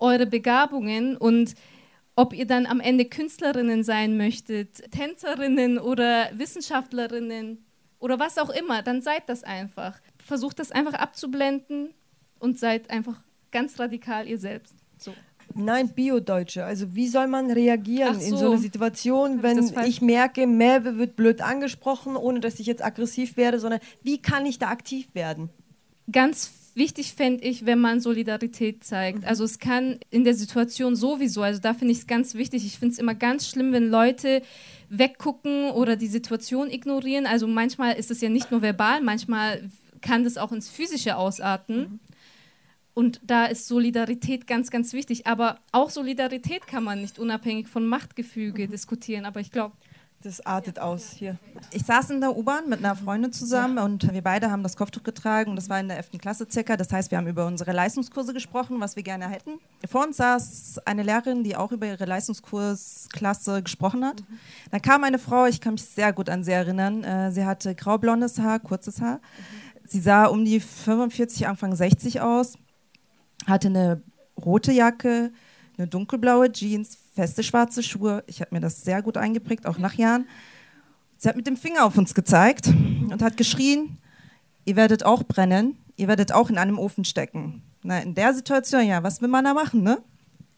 eure Begabungen und ob ihr dann am Ende Künstlerinnen sein möchtet, Tänzerinnen oder Wissenschaftlerinnen oder was auch immer, dann seid das einfach versucht das einfach abzublenden und seid einfach ganz radikal ihr selbst. So. Nein, Bio-Deutsche. Also wie soll man reagieren so. in so einer Situation, wenn ich, ich merke, Merve wird blöd angesprochen, ohne dass ich jetzt aggressiv werde, sondern wie kann ich da aktiv werden? Ganz wichtig fände ich, wenn man Solidarität zeigt. Mhm. Also es kann in der Situation sowieso, also da finde ich es ganz wichtig. Ich finde es immer ganz schlimm, wenn Leute weggucken oder die Situation ignorieren. Also manchmal ist es ja nicht nur verbal, manchmal kann das auch ins Physische ausarten. Mhm. Und da ist Solidarität ganz, ganz wichtig. Aber auch Solidarität kann man nicht unabhängig von Machtgefüge mhm. diskutieren. Aber ich glaube, das artet aus hier. Ich saß in der U-Bahn mit einer Freundin zusammen und wir beide haben das Kopftuch getragen und das war in der 11. Klasse circa. Das heißt, wir haben über unsere Leistungskurse gesprochen, was wir gerne hätten. Vor uns saß eine Lehrerin, die auch über ihre Leistungskursklasse gesprochen hat. Mhm. Dann kam eine Frau, ich kann mich sehr gut an sie erinnern. Äh, sie hatte graublondes Haar, kurzes Haar. Mhm Sie sah um die 45, Anfang 60 aus, hatte eine rote Jacke, eine dunkelblaue Jeans, feste schwarze Schuhe. Ich habe mir das sehr gut eingeprägt, auch nach Jahren. Sie hat mit dem Finger auf uns gezeigt und hat geschrien, ihr werdet auch brennen, ihr werdet auch in einem Ofen stecken. Na, in der Situation, ja, was will man da machen, ne?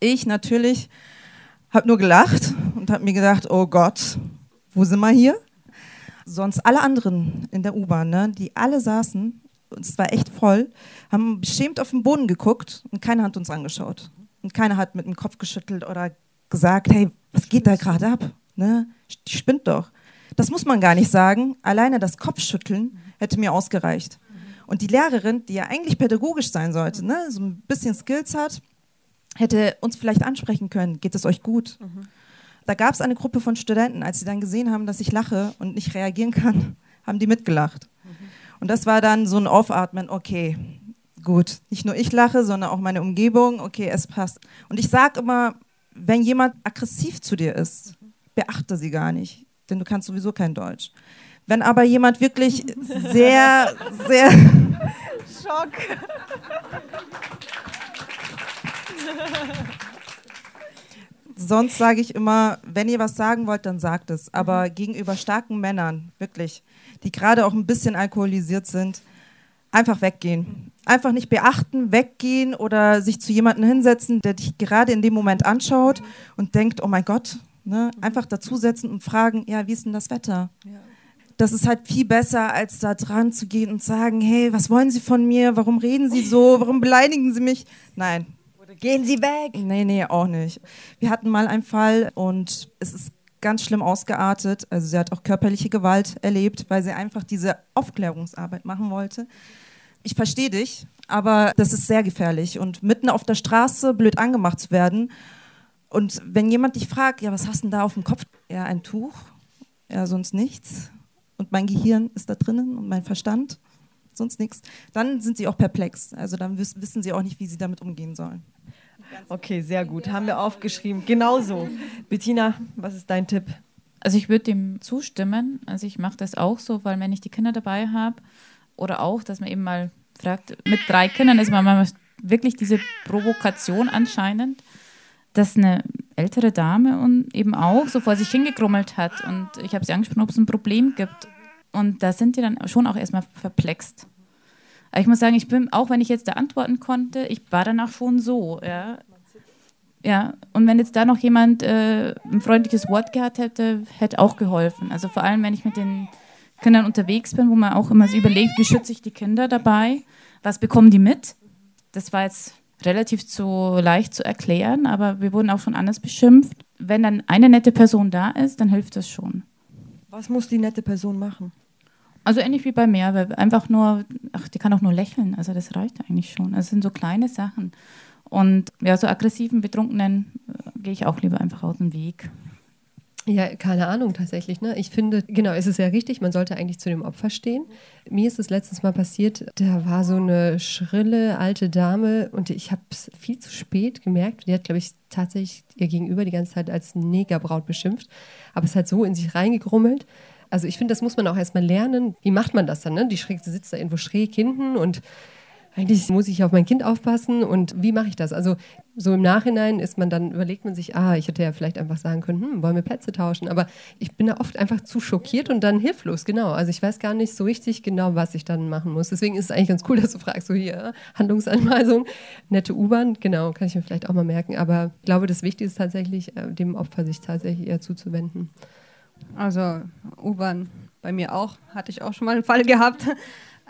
Ich natürlich habe nur gelacht und habe mir gedacht, oh Gott, wo sind wir hier? Sonst alle anderen in der U-Bahn, ne, die alle saßen, und es war echt voll, haben beschämt auf den Boden geguckt und keiner hat uns angeschaut. Und keiner hat mit dem Kopf geschüttelt oder gesagt, hey, was geht da gerade ab? Ne? Die spinnt doch. Das muss man gar nicht sagen. Alleine das Kopfschütteln hätte mir ausgereicht. Und die Lehrerin, die ja eigentlich pädagogisch sein sollte, ne, so ein bisschen Skills hat, hätte uns vielleicht ansprechen können, geht es euch gut? Mhm. Da gab es eine Gruppe von Studenten, als sie dann gesehen haben, dass ich lache und nicht reagieren kann, haben die mitgelacht. Mhm. Und das war dann so ein Aufatmen, okay, gut, nicht nur ich lache, sondern auch meine Umgebung, okay, es passt. Und ich sage immer, wenn jemand aggressiv zu dir ist, beachte sie gar nicht, denn du kannst sowieso kein Deutsch. Wenn aber jemand wirklich sehr, sehr... Schock. sonst sage ich immer, wenn ihr was sagen wollt, dann sagt es. Aber mhm. gegenüber starken Männern, wirklich, die gerade auch ein bisschen alkoholisiert sind, einfach weggehen. Einfach nicht beachten, weggehen oder sich zu jemandem hinsetzen, der dich gerade in dem Moment anschaut und denkt, oh mein Gott, ne? einfach dazusetzen und fragen, ja, wie ist denn das Wetter? Ja. Das ist halt viel besser, als da dran zu gehen und sagen, hey, was wollen Sie von mir? Warum reden Sie so? Warum beleidigen Sie mich? Nein, Gehen Sie weg! Nee, nee, auch nicht. Wir hatten mal einen Fall und es ist ganz schlimm ausgeartet. Also sie hat auch körperliche Gewalt erlebt, weil sie einfach diese Aufklärungsarbeit machen wollte. Ich verstehe dich, aber das ist sehr gefährlich und mitten auf der Straße blöd angemacht zu werden. Und wenn jemand dich fragt, ja, was hast du denn da auf dem Kopf? Ja, ein Tuch. Ja, sonst nichts. Und mein Gehirn ist da drinnen und mein Verstand, sonst nichts. Dann sind sie auch perplex. Also dann wissen sie auch nicht, wie sie damit umgehen sollen. Okay, sehr gut. Haben wir aufgeschrieben. Genauso. Bettina, was ist dein Tipp? Also ich würde dem zustimmen. Also ich mache das auch so, weil wenn ich die Kinder dabei habe oder auch, dass man eben mal fragt, mit drei Kindern ist man manchmal wirklich diese Provokation anscheinend, dass eine ältere Dame und eben auch so vor sich hingekrummelt hat und ich habe sie angesprochen, ob es ein Problem gibt Und da sind die dann schon auch erstmal verplext. Aber ich muss sagen, ich bin, auch wenn ich jetzt da antworten konnte, ich war danach schon so, ja. Ja, und wenn jetzt da noch jemand äh, ein freundliches Wort gehabt hätte, hätte auch geholfen. Also vor allem, wenn ich mit den Kindern unterwegs bin, wo man auch immer so überlegt, wie schütze ich die Kinder dabei, was bekommen die mit? Das war jetzt relativ zu leicht zu erklären, aber wir wurden auch schon anders beschimpft. Wenn dann eine nette Person da ist, dann hilft das schon. Was muss die nette Person machen? Also ähnlich wie bei mir, weil einfach nur, ach, die kann auch nur lächeln, also das reicht eigentlich schon. Also es sind so kleine Sachen. Und ja, so aggressiven, betrunkenen äh, gehe ich auch lieber einfach aus dem Weg. Ja, keine Ahnung tatsächlich. Ne? Ich finde, genau, es ist ja richtig, man sollte eigentlich zu dem Opfer stehen. Mir ist es letztens mal passiert, da war so eine schrille alte Dame und ich habe es viel zu spät gemerkt. Die hat, glaube ich, tatsächlich ihr Gegenüber die ganze Zeit als Negerbraut beschimpft, aber es hat so in sich reingegrummelt. Also ich finde, das muss man auch erstmal lernen. Wie macht man das dann? Ne? Die schräg, sitzt da irgendwo schräg hinten und eigentlich muss ich auf mein Kind aufpassen und wie mache ich das? Also so im Nachhinein ist man dann, überlegt man sich, ah, ich hätte ja vielleicht einfach sagen können, hm, wollen wir Plätze tauschen? Aber ich bin da oft einfach zu schockiert und dann hilflos, genau. Also ich weiß gar nicht so richtig genau, was ich dann machen muss. Deswegen ist es eigentlich ganz cool, dass du fragst, so hier, Handlungsanweisung, nette U-Bahn, genau, kann ich mir vielleicht auch mal merken. Aber ich glaube, das Wichtige ist tatsächlich, äh, dem Opfer sich tatsächlich eher zuzuwenden. Also U-Bahn bei mir auch, hatte ich auch schon mal einen Fall gehabt.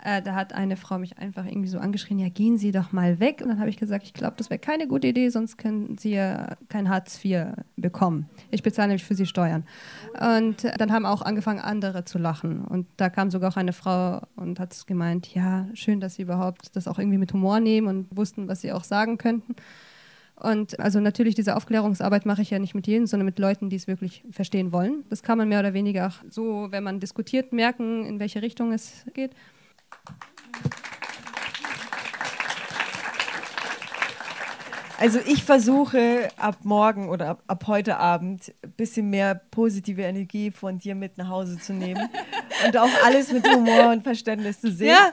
Äh, da hat eine Frau mich einfach irgendwie so angeschrien, ja, gehen Sie doch mal weg. Und dann habe ich gesagt, ich glaube, das wäre keine gute Idee, sonst können Sie ja kein Hartz IV bekommen. Ich bezahle nämlich für Sie Steuern. Und äh, dann haben auch angefangen, andere zu lachen. Und da kam sogar auch eine Frau und hat gemeint, ja, schön, dass Sie überhaupt das auch irgendwie mit Humor nehmen und wussten, was Sie auch sagen könnten. Und also natürlich diese Aufklärungsarbeit mache ich ja nicht mit jedem, sondern mit Leuten, die es wirklich verstehen wollen. Das kann man mehr oder weniger auch so, wenn man diskutiert, merken, in welche Richtung es geht. Also ich versuche ab morgen oder ab, ab heute Abend ein bisschen mehr positive Energie von dir mit nach Hause zu nehmen und auch alles mit Humor und Verständnis zu sehen. Ja.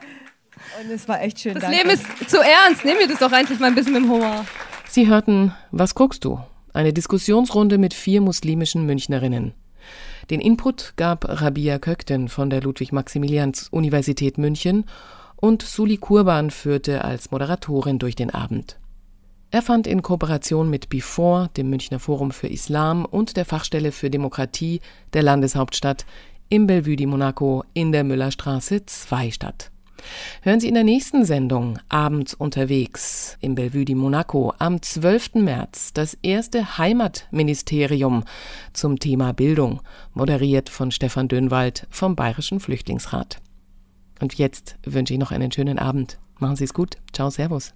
Und es war echt schön. Das danke. Leben ist zu ernst. Nehmen wir das doch eigentlich mal ein bisschen mit Humor. Sie hörten Was guckst du? Eine Diskussionsrunde mit vier muslimischen Münchnerinnen. Den Input gab Rabia Kökten von der Ludwig-Maximilians-Universität München und Suli Kurban führte als Moderatorin durch den Abend. Er fand in Kooperation mit Before, dem Münchner Forum für Islam und der Fachstelle für Demokratie der Landeshauptstadt im Bellevue di Monaco in der Müllerstraße 2 statt. Hören Sie in der nächsten Sendung Abends unterwegs im Bellevue di Monaco am 12. März das erste Heimatministerium zum Thema Bildung, moderiert von Stefan Dönwald vom Bayerischen Flüchtlingsrat. Und jetzt wünsche ich noch einen schönen Abend. Machen Sie es gut. Ciao, Servus.